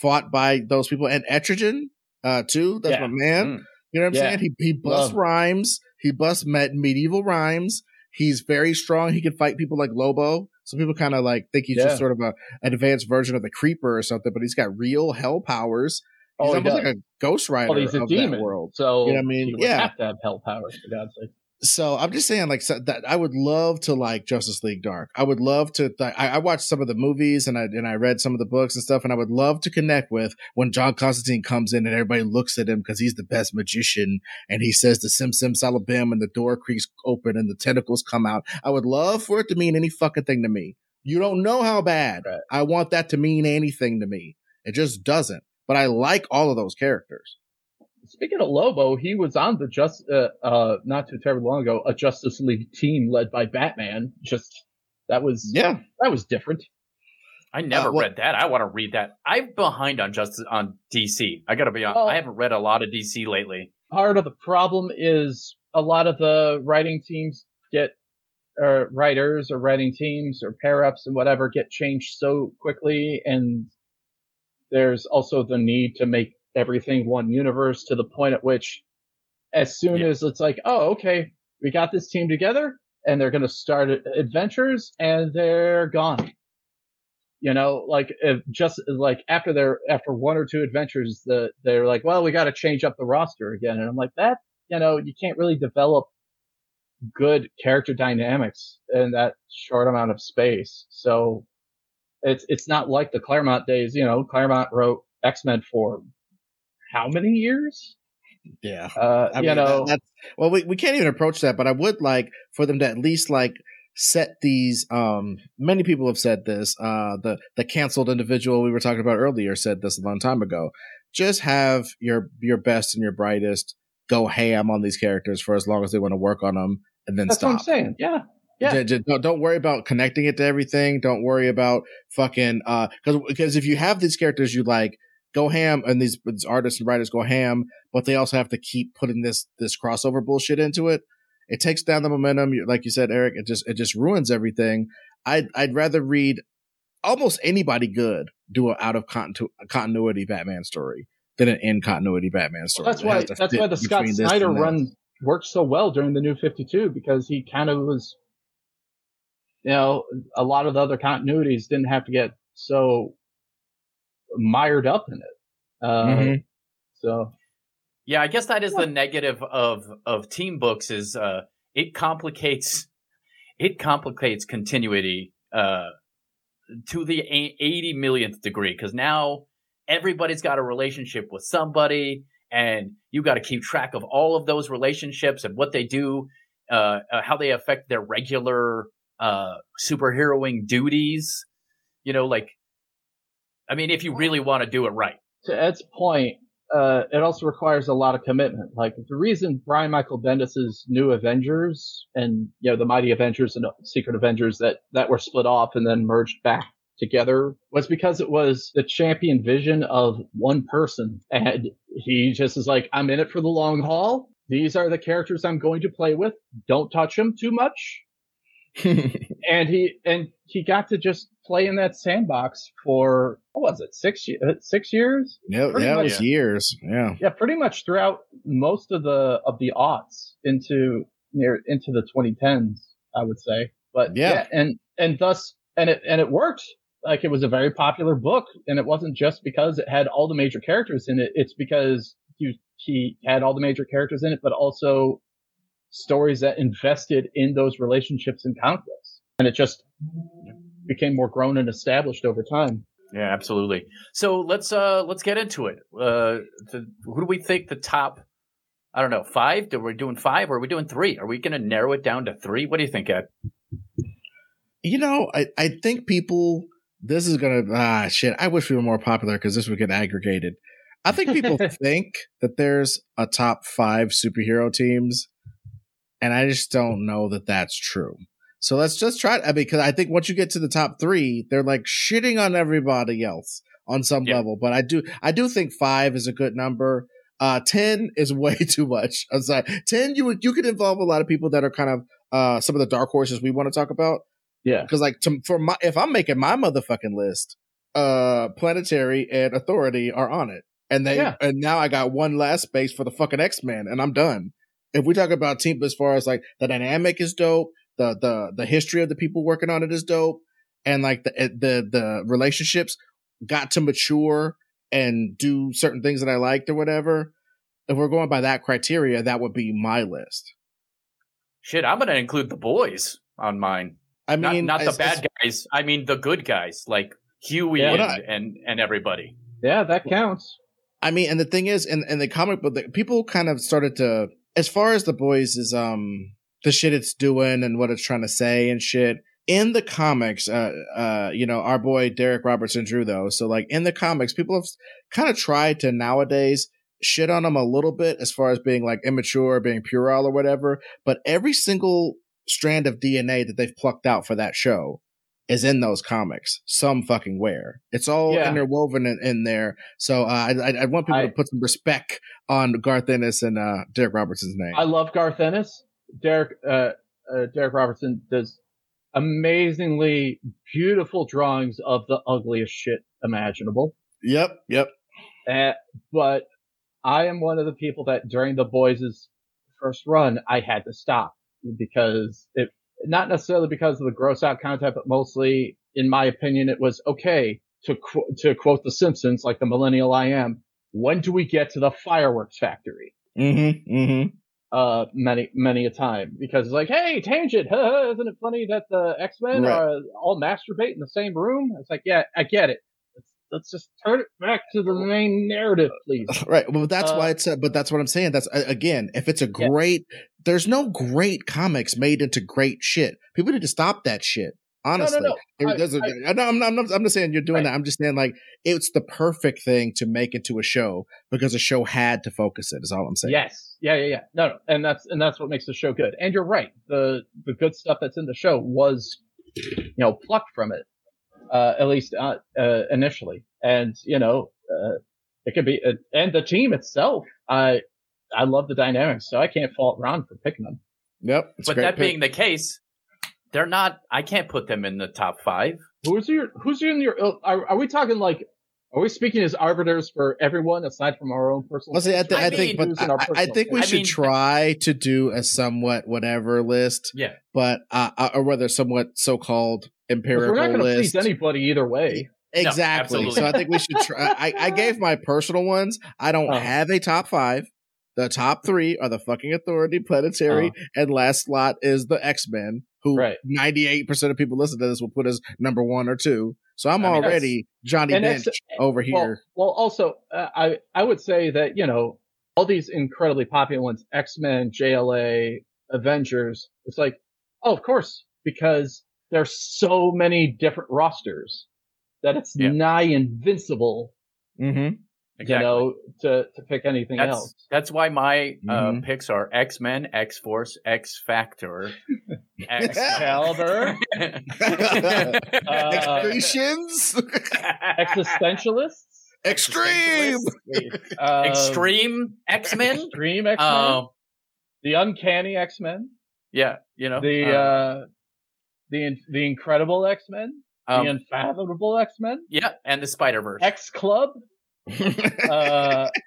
fought by those people and Etrigan, uh, too. That's yeah. my man. Mm. You know what I'm yeah. saying? He he busts rhymes. He busts met medieval rhymes. He's very strong. He can fight people like Lobo. Some people kind of like think he's yeah. just sort of a an advanced version of the Creeper or something, but he's got real hell powers. He's oh, almost he like a Ghost Rider well, he's a of demon, that world. So you know what I mean? yeah, have to have hell powers for God's sake so I'm just saying, like so that I would love to like Justice League Dark. I would love to. Th- I, I, watched some of the movies and I and I read some of the books and stuff, and I would love to connect with when John Constantine comes in and everybody looks at him because he's the best magician, and he says the Sim Sim Salabim, and the door creaks open and the tentacles come out. I would love for it to mean any fucking thing to me. You don't know how bad right. I want that to mean anything to me. It just doesn't. But I like all of those characters speaking of Lobo, he was on the just uh, uh not too terribly long ago a Justice League team led by Batman. Just that was yeah that was different. I never uh, well, read that. I want to read that. I'm behind on Justice on DC. I got to be honest. Well, I haven't read a lot of DC lately. Part of the problem is a lot of the writing teams get or writers or writing teams or pair ups and whatever get changed so quickly and there's also the need to make everything one universe to the point at which as soon yeah. as it's like, oh, okay, we got this team together and they're going to start adventures and they're gone. You know, like just like after their after one or two adventures, the they're like, well, we got to change up the roster again, and I'm like, that you know, you can't really develop good character dynamics in that short amount of space. So it's it's not like the Claremont days. You know, Claremont wrote X Men for how many years? Yeah. Uh, I you mean, know, that, well, we, we can't even approach that, but I would like for them to at least like set these, um, many people have said this, uh, the, the canceled individual we were talking about earlier said this a long time ago. Just have your, your best and your brightest go ham on these characters for as long as they want to work on them and then That's stop. what I'm saying. Yeah. Yeah. Just, don't, don't worry about connecting it to everything. Don't worry about fucking, uh, cause, cause if you have these characters you like, go ham and these, these artists and writers go ham, but they also have to keep putting this this crossover bullshit into it. It takes down the momentum, like you said, Erik. It just it just ruins everything. I'd I'd rather read almost anybody good do an out of continu- continuity Batman story than an in continuity Batman story. Well, that's why that's why the Scott Snyder run worked so well during the New Fifty Two because he kind of was, you know, a lot of the other continuities didn't have to get so mired up in it. Uh, mm-hmm. So, yeah, I guess that is the negative of of team books is uh, it complicates it complicates continuity uh, to the eighty millionth degree because now everybody's got a relationship with somebody, and you got to keep track of all of those relationships and what they do, uh, uh how they affect their regular uh, superheroing duties. You know, like I mean, if you really want to do it right. To Ed's point, uh, it also requires a lot of commitment. Like the reason Brian Michael Bendis's New Avengers and you know the Mighty Avengers and Secret Avengers that that were split off and then merged back together was because it was the champion vision of one person, and he just is like, I'm in it for the long haul. These are the characters I'm going to play with. Don't touch them too much. and he and he got to just play in that sandbox for what was it six uh, six years? Yeah, yeah, it was years. Yeah, yeah, pretty much throughout most of the of the aughts into near into the 2010s, I would say. But yeah, yeah and and thus and it and it worked. Like it was a very popular book, and it wasn't just because it had all the major characters in it. It's because he he had all the major characters in it, but also stories that invested in those relationships and conflicts. And it just became more grown and established over time. Yeah, absolutely. So let's uh let's get into it. Uh, the, who do we think the top? I don't know, five. Do we doing five, or are we doing three? Are we going to narrow it down to three? What do you think, Ed? You know, I I think people. This is gonna ah shit. I wish we were more popular because this would get aggregated. I think people think that there's a top five superhero teams, and I just don't know that that's true. So let's just try. I mean, because I think once you get to the top three, they're like shitting on everybody else on some level. But I do, I do think five is a good number. Uh, ten is way too much. I'm sorry. Ten, you you could involve a lot of people that are kind of uh some of the dark horses we want to talk about. Yeah. Because like to, for my if I'm making my motherfucking list, uh, planetary and authority are on it, and they Yeah. and now I got one last space for the fucking X Men, and I'm done. If we talk about team as far as like the dynamic is dope, the the the history of the people working on it is dope, and like the eh, the the relationships got to mature and do certain things that I liked or whatever. If we're going by that criteria, that would be my list. Shit, I'm gonna include the boys on mine. I Not, mean, not the as- as- bad guys. I mean the good guys, like Huey Yeah. and, I- and and everybody. Yeah, that counts. I mean, and the thing is, in, in the comic book, the, people kind of started to, as far as the boys is, um, the shit it's doing and what it's trying to say and shit. In the comics, uh, uh, you know, our boy Darick Robertson drew though So, like, in the comics, people have kind of tried to nowadays shit on them a little bit as far as being like immature, being puerile or whatever. But every single strand of DNA that they've plucked out for that show is in those comics, some fucking where. It's all Yeah. interwoven in, in there. So uh, I, I, want people I- to put some respect on Garth Ennis and uh, Darick Robertson's name. I love Garth Ennis. Darick uh, uh, Darick Robertson does amazingly beautiful drawings of the ugliest shit imaginable. yep, yep. Uh, but I am one of the people that during the boys' first run, I had to stop because it, not necessarily because of the gross out content, but mostly, in my opinion, it was okay to, qu- to quote the Simpsons, like the millennial I am. When do we get to the fireworks factory? Mm-hmm. Mm-hmm. uh many many a time because it's like hey tangent huh, isn't it funny that the x-men Right. are all masturbate in the same room it's like yeah i get it let's, let's just turn it back to the main narrative please Right. Well, that's Uh, why it's. Uh, but that's what I'm saying. That's again, if it's a Yeah. There's no great comics made into great shit. People need to stop that shit. Honestly, no, It- I- there's a- I- I know- I'm, not, I'm, not saying you're doing Right. that. I'm just saying like it's the perfect thing to make into a show because a show had to focus it. Is all I'm saying. yes yeah yeah yeah no no and that's and that's what makes the show good and you're right the the good stuff that's in the show was you know plucked from it uh at least uh, uh initially and you know uh it could be uh, and the team itself i i love the dynamics so i can't fault ron for picking them Yep. It's a but great that pick. being the case, they're not. I can't put them in the top five. Who's your who's in your uh, are, are we talking like are we speaking as arbiters for everyone aside from our own personal Well, see, I, th- I I think, but Who's in our I, I think we I should mean- try to do a somewhat whatever list, Yeah, but uh, uh, or whether somewhat so-called empirical we're not going to list. please anybody either way Exactly. absolutely. so I think we should try. I, I gave my personal ones. I don't Oh. have a top five. The top three are the fucking Authority, Planetary, and last slot is the X Men, who ninety eight percent of people listen to this will put as number one or two. So I'm I mean, already Johnny Bench X- over well, here. well also uh, i i would say that you know all these incredibly popular ones x-men jla avengers it's like oh of course because there's so many different rosters that it's Yeah. nigh invincible mm-hmm. Exactly. you know to to pick anything that's else that's why my uh, Mhm. picks are X Men, X Force, X Factor, X caliber Uh, Excretions, existentialists extreme. Um, Extreme X Men. Extreme X-Men. Uh, the Uncanny X-Men. yeah, you know The, uh, uh, the, the Incredible X-Men. um, the Unfathomable X-Men. yeah, and the Spider Verse. X-Club. Uh,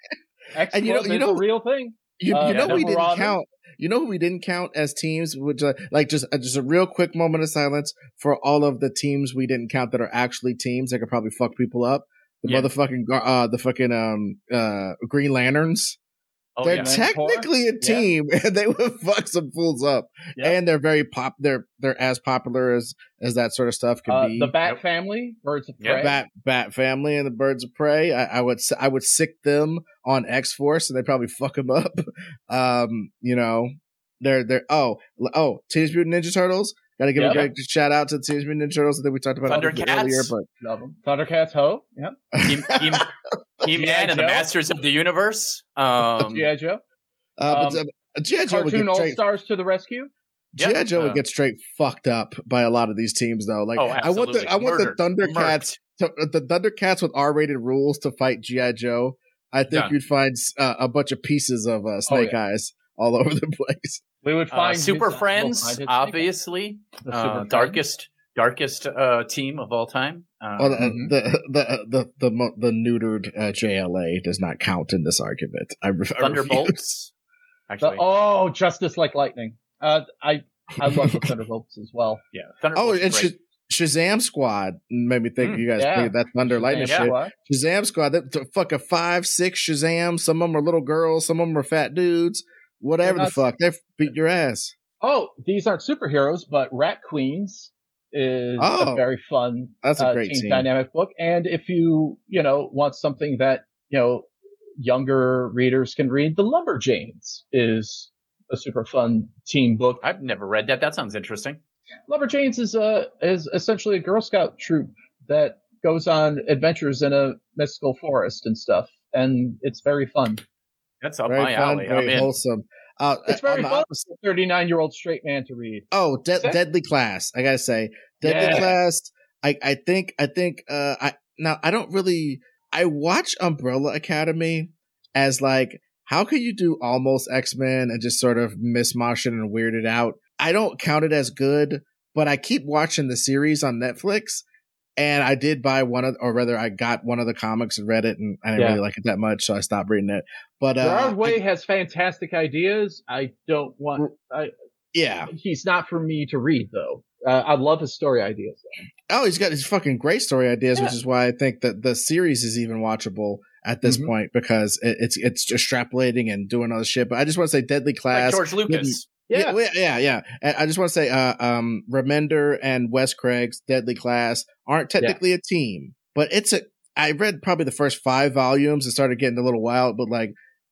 And you know- you know- a real thing. You, Uh, you know we didn't Marauders. count. You know who we didn't count as teams, which uh, like just uh, just a real quick moment of silence for all of the teams we didn't count that are actually teams that could probably fuck people up. The Yeah. motherfucking uh the fucking um uh Green Lanterns. Oh, they're yeah. technically a Yeah. team, and they would fuck some fools up. Yep. And they're very pop. They're they're as popular as as that sort of stuff can Uh, be. the Bat Yep. Family. Birds of Yep. Prey. Bat Bat Family and the Birds of Prey. I, I would I would sick them on X Force, and they probably fuck them up. Um, you know, they're they're oh oh Teenage Mutant Ninja Turtles. Got to give Yep. a great shout out to the Teenage Mutant Ninja Turtles that we talked about a Thundercats. earlier, but Love them. Thundercats, Ho. Yep. He, he, He-Man and the Masters of the Universe. Um, G.I. Joe. uh, but Um, uh, GI Joe would Cartoon All Stars to the rescue. Yep. GI Joe would Uh, get straight fucked up by a lot of these teams, though. Like Oh, I want the. I want Murdered. the Thundercats to, the Thundercats with R-rated rules to fight GI Joe. I think Done. you'd find uh, a bunch of pieces of uh, Snake Eyes all over the place. We would Uh, find Super his- we'll Friends, find obviously. the Uh, Super Friends. darkest, darkest uh, team of all time. Uh, Well, the, Mhm. the the the the the neutered uh, JLA does not count in this argument. I, re- I refuse. Thunderbolts. The- Actually, oh, Justice Like Lightning. Uh, I I love the Thunderbolts as well. yeah. Oh, and great. Sh- Shazam Squad made me think Mm, you guys yeah. played that Thunder Lightning Yeah. shit. What? Shazam Squad, that t- fucking five, six Shazam. Some of them are little girls, some of them are fat dudes. Whatever the They're fuck, they beat your ass. Oh, these aren't superheroes, but Rat Queens is Oh, a very fun That's a uh, great team, team. dynamic book. And if you you know want something that you know younger readers can read, The Lumberjanes is a super fun team book. I've never read that. That sounds interesting. Lumberjanes is a is essentially a Girl Scout troop that goes on adventures in a mystical forest and stuff, and it's very fun. That's up Very my fun, alley. Very wholesome. Uh, It's very the fun. opposite- Thirty nine year old straight man to read. Oh, De- Sec- Deadly Class. I gotta say, Deadly Yeah. Class. I I think I think uh I now I don't really I watch Umbrella Academy as like how can you do almost X Men and just sort of mismosh it and weird it out. I don't count it as good, but I keep watching the series on Netflix. And I did buy one of, or rather, I got one of the comics and read it, and I didn't Yeah. really like it that much, so I stopped reading it. But uh, Gerard Way has fantastic ideas. I don't want. I, yeah, he's not for me to read though. Uh, I love his story ideas. Though. Oh, he's got his fucking great story ideas, which is why I think that the series is even watchable at this Mhm. point because it, it's it's extrapolating and doing all this shit. But I just want to say, Deadly Like Class. George Lucas. Yeah, yeah, yeah, yeah. And I just want to say, uh, um, Remender and Wes Craig's Deadly Class aren't technically a team, but it's a. I read probably the first five volumes and started getting a little wild, but like,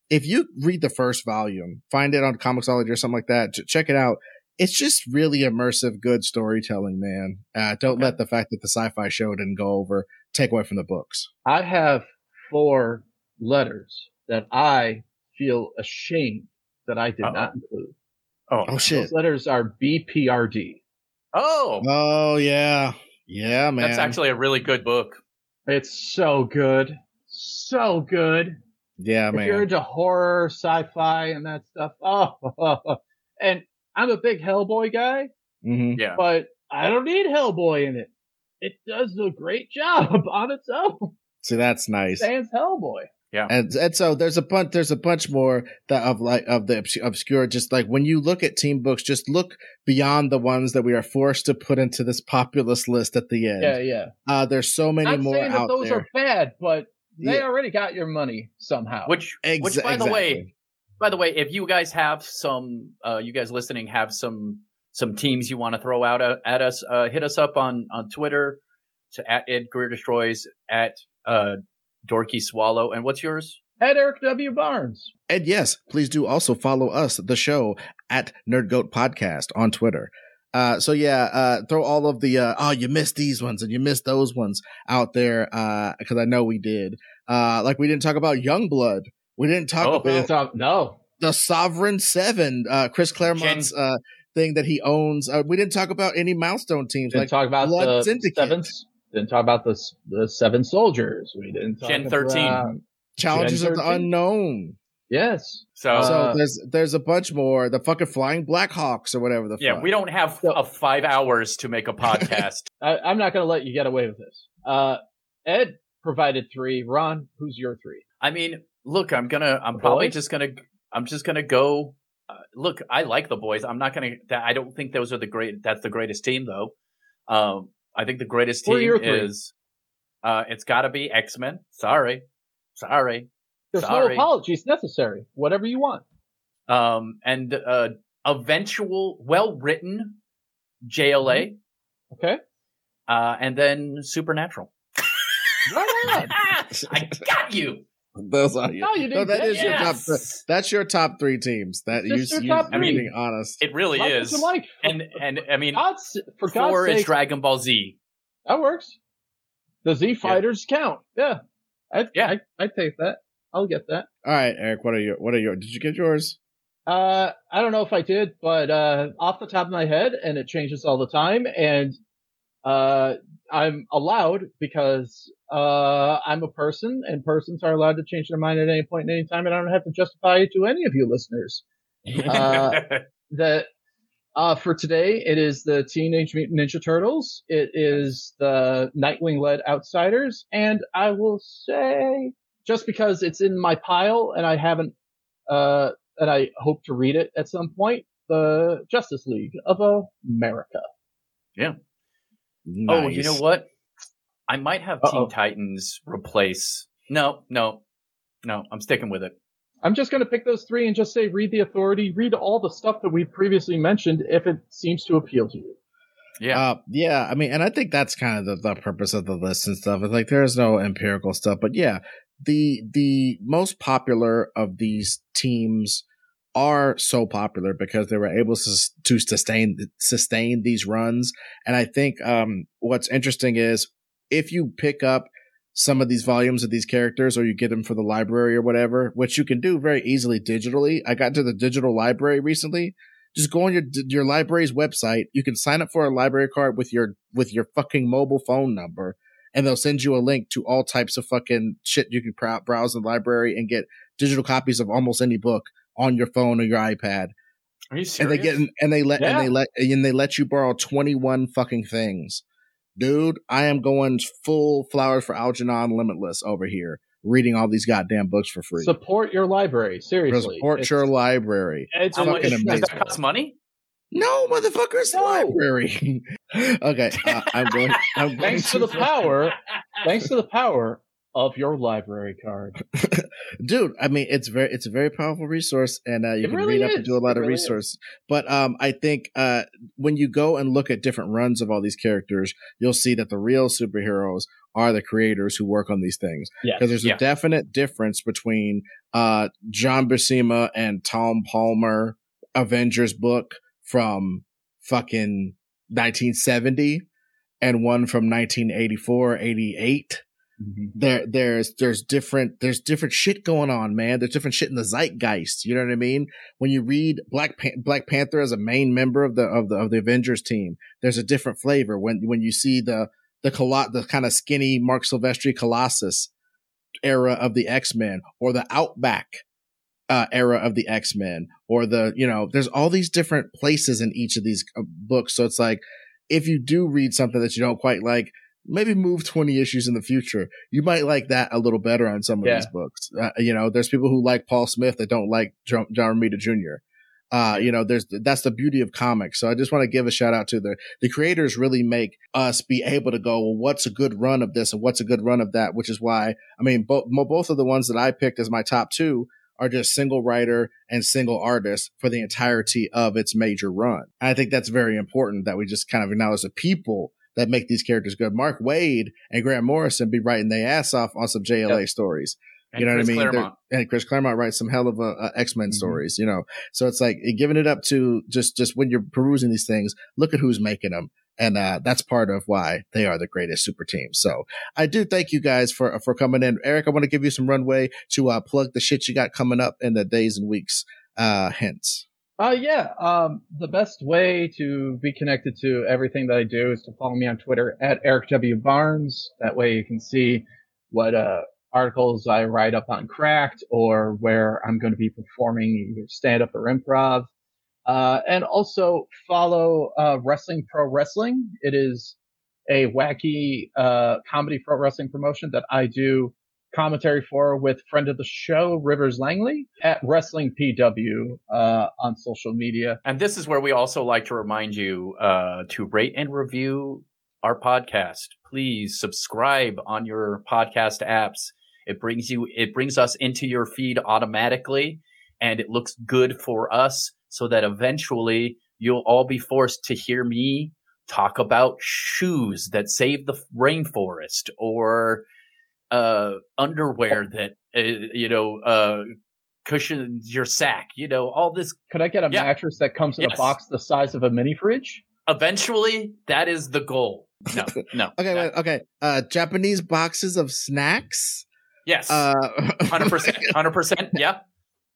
if you read the first volume, find it on Comixology or something like that, ch- check it out. It's just really immersive, good storytelling, man. Uh, don't Okay. let the fact that the Syfy show didn't go over take away from the books. I have four letters that I feel ashamed that I did Uh-oh. not include. Oh, Oh shit! Those letters are BPRD. oh, Oh yeah, yeah, man. that's actually a really good book. It's so good, so good. yeah, if you're into horror, sci-fi, and that stuff, oh, and I'm a big Hellboy guy, hmm Yeah. but I don't need Hellboy in it. It does a great job on its own. See, that's nice. Sans Hellboy. And and so there's a bunch there's a bunch more that of like of the obscure just like when you look at team books just look beyond the ones that we are forced to put into this populist list at the end Yeah, yeah. uh there's so many Not more saying that those there are bad, but they Yeah. already got your money somehow. Which, Ex- which, by the way, by the way, if you guys have some, uh, you guys listening have some some teams you want to throw out at, at us, uh, hit us up on on Twitter to at Ed Greer Destroys at uh, Dorky Swallow. And what's yours? At Erik W. Barnes. and yes please do also follow us the show at nerd goat podcast on twitter uh, so yeah, uh, throw all of the uh, oh you missed these ones and you missed those ones out there because I know we did. Uh, like we didn't talk about Youngblood. We didn't talk Oh, about didn't talk- no. the Sovereign Seven, uh, Chris Claremont's uh, thing that he owns. Uh, we didn't talk about any milestone teams Didn't like talk about Blood the Syndicate. seven. Didn't talk about the the seven soldiers. We didn't talk Gen 13. about- Challengers of the Unknown. yes. So Uh, so there's there's a bunch more. The fucking Flying Blackhawks or whatever the yeah, fuck. we don't have So- uh, five hours to make a podcast. I, I'm not going to let you get away with this. Uh, Ed provided three. Ron, who's your three? I mean, look, I'm gonna, I'm The probably boys? just gonna, I'm just gonna go. Uh, look, I like the boys. I'm not gonna. That, I don't think those are the great. That's the greatest team, though. Um, I think the greatest team is. Uh, it's got to be X Men. Sorry, sorry. There's no apologies necessary. Whatever you want. Um, and uh, eventual, well written JLA, Okay. uh, and then Supernatural. Right. I got you. Those are No, you no, didn't that get is your top. Th- that's your top three teams. That you, Just your you, top you're three. being honest. It really Like is. what like. And and I mean, God's, for four God's is Dragon Ball Z. that works. The Z fighters count. Yeah, I, Yeah. I, I take that. I'll get that. All right, Erik. What are your What are your? Did you get yours? Uh, I don't know if I did, but uh, off the top of my head, and it changes all the time, and uh, I'm allowed because uh, I'm a person, and persons are allowed to change their mind at any point in any time, and I don't have to justify it to any of you listeners. Uh, that uh, for today, it is the Teenage Mutant Ninja Turtles. It is the Nightwing-led Outsiders, and I will say, just because it's in my pile and I haven't, uh, and I hope to read it at some point, the Justice League of America. Oh, you know what? I might have Uh-oh. Teen Titans replace. No, no, no. I'm sticking with it. I'm just going to pick those three and just say, read the Authority, read all the stuff that we previously mentioned, if it seems to appeal to you. Yeah. Uh, yeah, I mean, and I think that's kind of the, the purpose of the list and stuff. It's like there's no empirical stuff, but yeah, the the most popular of these teams are so popular because they were able to, to sustain sustain these runs. And I think um, what's interesting is if you pick up some of these volumes of these characters or you get them for the library or whatever, which you can do very easily digitally. I got to the digital library recently just go on your your library's website. You can sign up for a library card with your with your fucking mobile phone number, and they'll send you a link to all types of fucking shit you can brow- browse in the library and get digital copies of almost any book on your phone or your iPad. Are you serious? And they get and they let Yeah. and they let and they let you borrow twenty one fucking things, dude. I am going full flowers for Algernon Limitless over here, reading all these goddamn books for free. Support your library, seriously. Support It's- your library. It's How much fucking does amazing. that cost money? No, motherfucker, it's the No. library. okay, uh, I'm going. I'm going Thanks to the power, thanks to the power of your library card. dude. I mean, it's very, it's a very powerful resource, and uh, you It can really read up and do a lot It of really is. resource. But um, I think uh, when you go and look at different runs of all these characters, you'll see that the real superheroes are the creators who work on these things. Yeah. because there's Yeah. a definite difference between uh, John Buscema and Tom Palmer Avengers book from fucking 1970 and one from 1984 88 there there's there's different there's different shit going on man. There's different shit in the zeitgeist. You know what i mean? When you read black Pan- black panther as a main member of the of the of the avengers team there's a different flavor. When when you see the the colo- the kind of skinny marc silvestri colossus era of the x-men or the outback uh, era of the x-men or the you know there's all these different places in each of these uh, books. So it's like if you do read something that you don't quite like maybe move 20 issues in the future. You might like that a little better on some of Yeah. these books. Uh, you know, there's people who like Paul Smith that don't like John, John Romita Jr. Uh, you know, there's, that's the beauty of comics. So I just want to give a shout out to the, the creators really make us be able to go, well, what's a good run of this and what's a good run of that? Which is why, I mean, both, both of the ones that I picked as my top two are just single writer and single artist for the entirety of its major run. I think that's very important that we just kind of acknowledge the people that make these characters good. Mark Waid and Grant Morrison be writing their ass off on some JLA stories. And you know Chris what I mean? And Chris Claremont writes some hell of a, uh X Men Mhm. stories, you know. So it's like giving it up to just just when you're perusing these things, look at who's making them, and uh, that's part of why they are the greatest super team. So I do thank you guys for for coming in, Erik. I want to give you some runway to uh, plug the shit you got coming up in the days and weeks uh, hence. Uh, yeah. Um, the best way to be connected to everything that I do is to follow me on Twitter at Erik W Barnes. That way you can see what uh, articles I write up on Cracked or where I'm going to be performing either stand up or improv. Uh, and also follow uh, Wrestling Pro Wrestling. It is a wacky uh, comedy pro wrestling promotion that I do commentary for with friend of the show Rivers Langley at Wrestling PW uh, on social media. And this is where we also like to remind you uh, to rate and review our podcast. Please subscribe on your podcast apps. It brings you, it brings us into your feed automatically, and it looks good for us, so that eventually you'll all be forced to hear me talk about shoes that save the rainforest or uh, underwear that uh, you know, uh, cushion your sack, you know, all this. Could I get a Yeah. mattress that comes in Yes. a box the size of a mini fridge? Eventually, that is the goal. No, no. Okay, that- wait, okay. Uh, Japanese boxes of snacks. Yes. Uh, Hundred percent. Hundred percent. Yeah.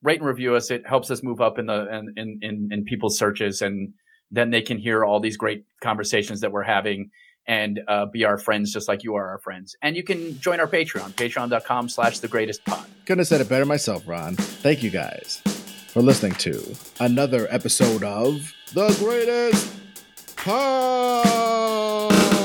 Rate and review us. It helps us move up in the in, in in in people's searches, and then they can hear all these great conversations that we're having and uh, be our friends, just like you are our friends. And you can join our Patreon, Patreon.com/slash The Greatest Pod. Couldn't have said it better myself, Ron. Thank you guys for listening to another episode of The Greatest Pod.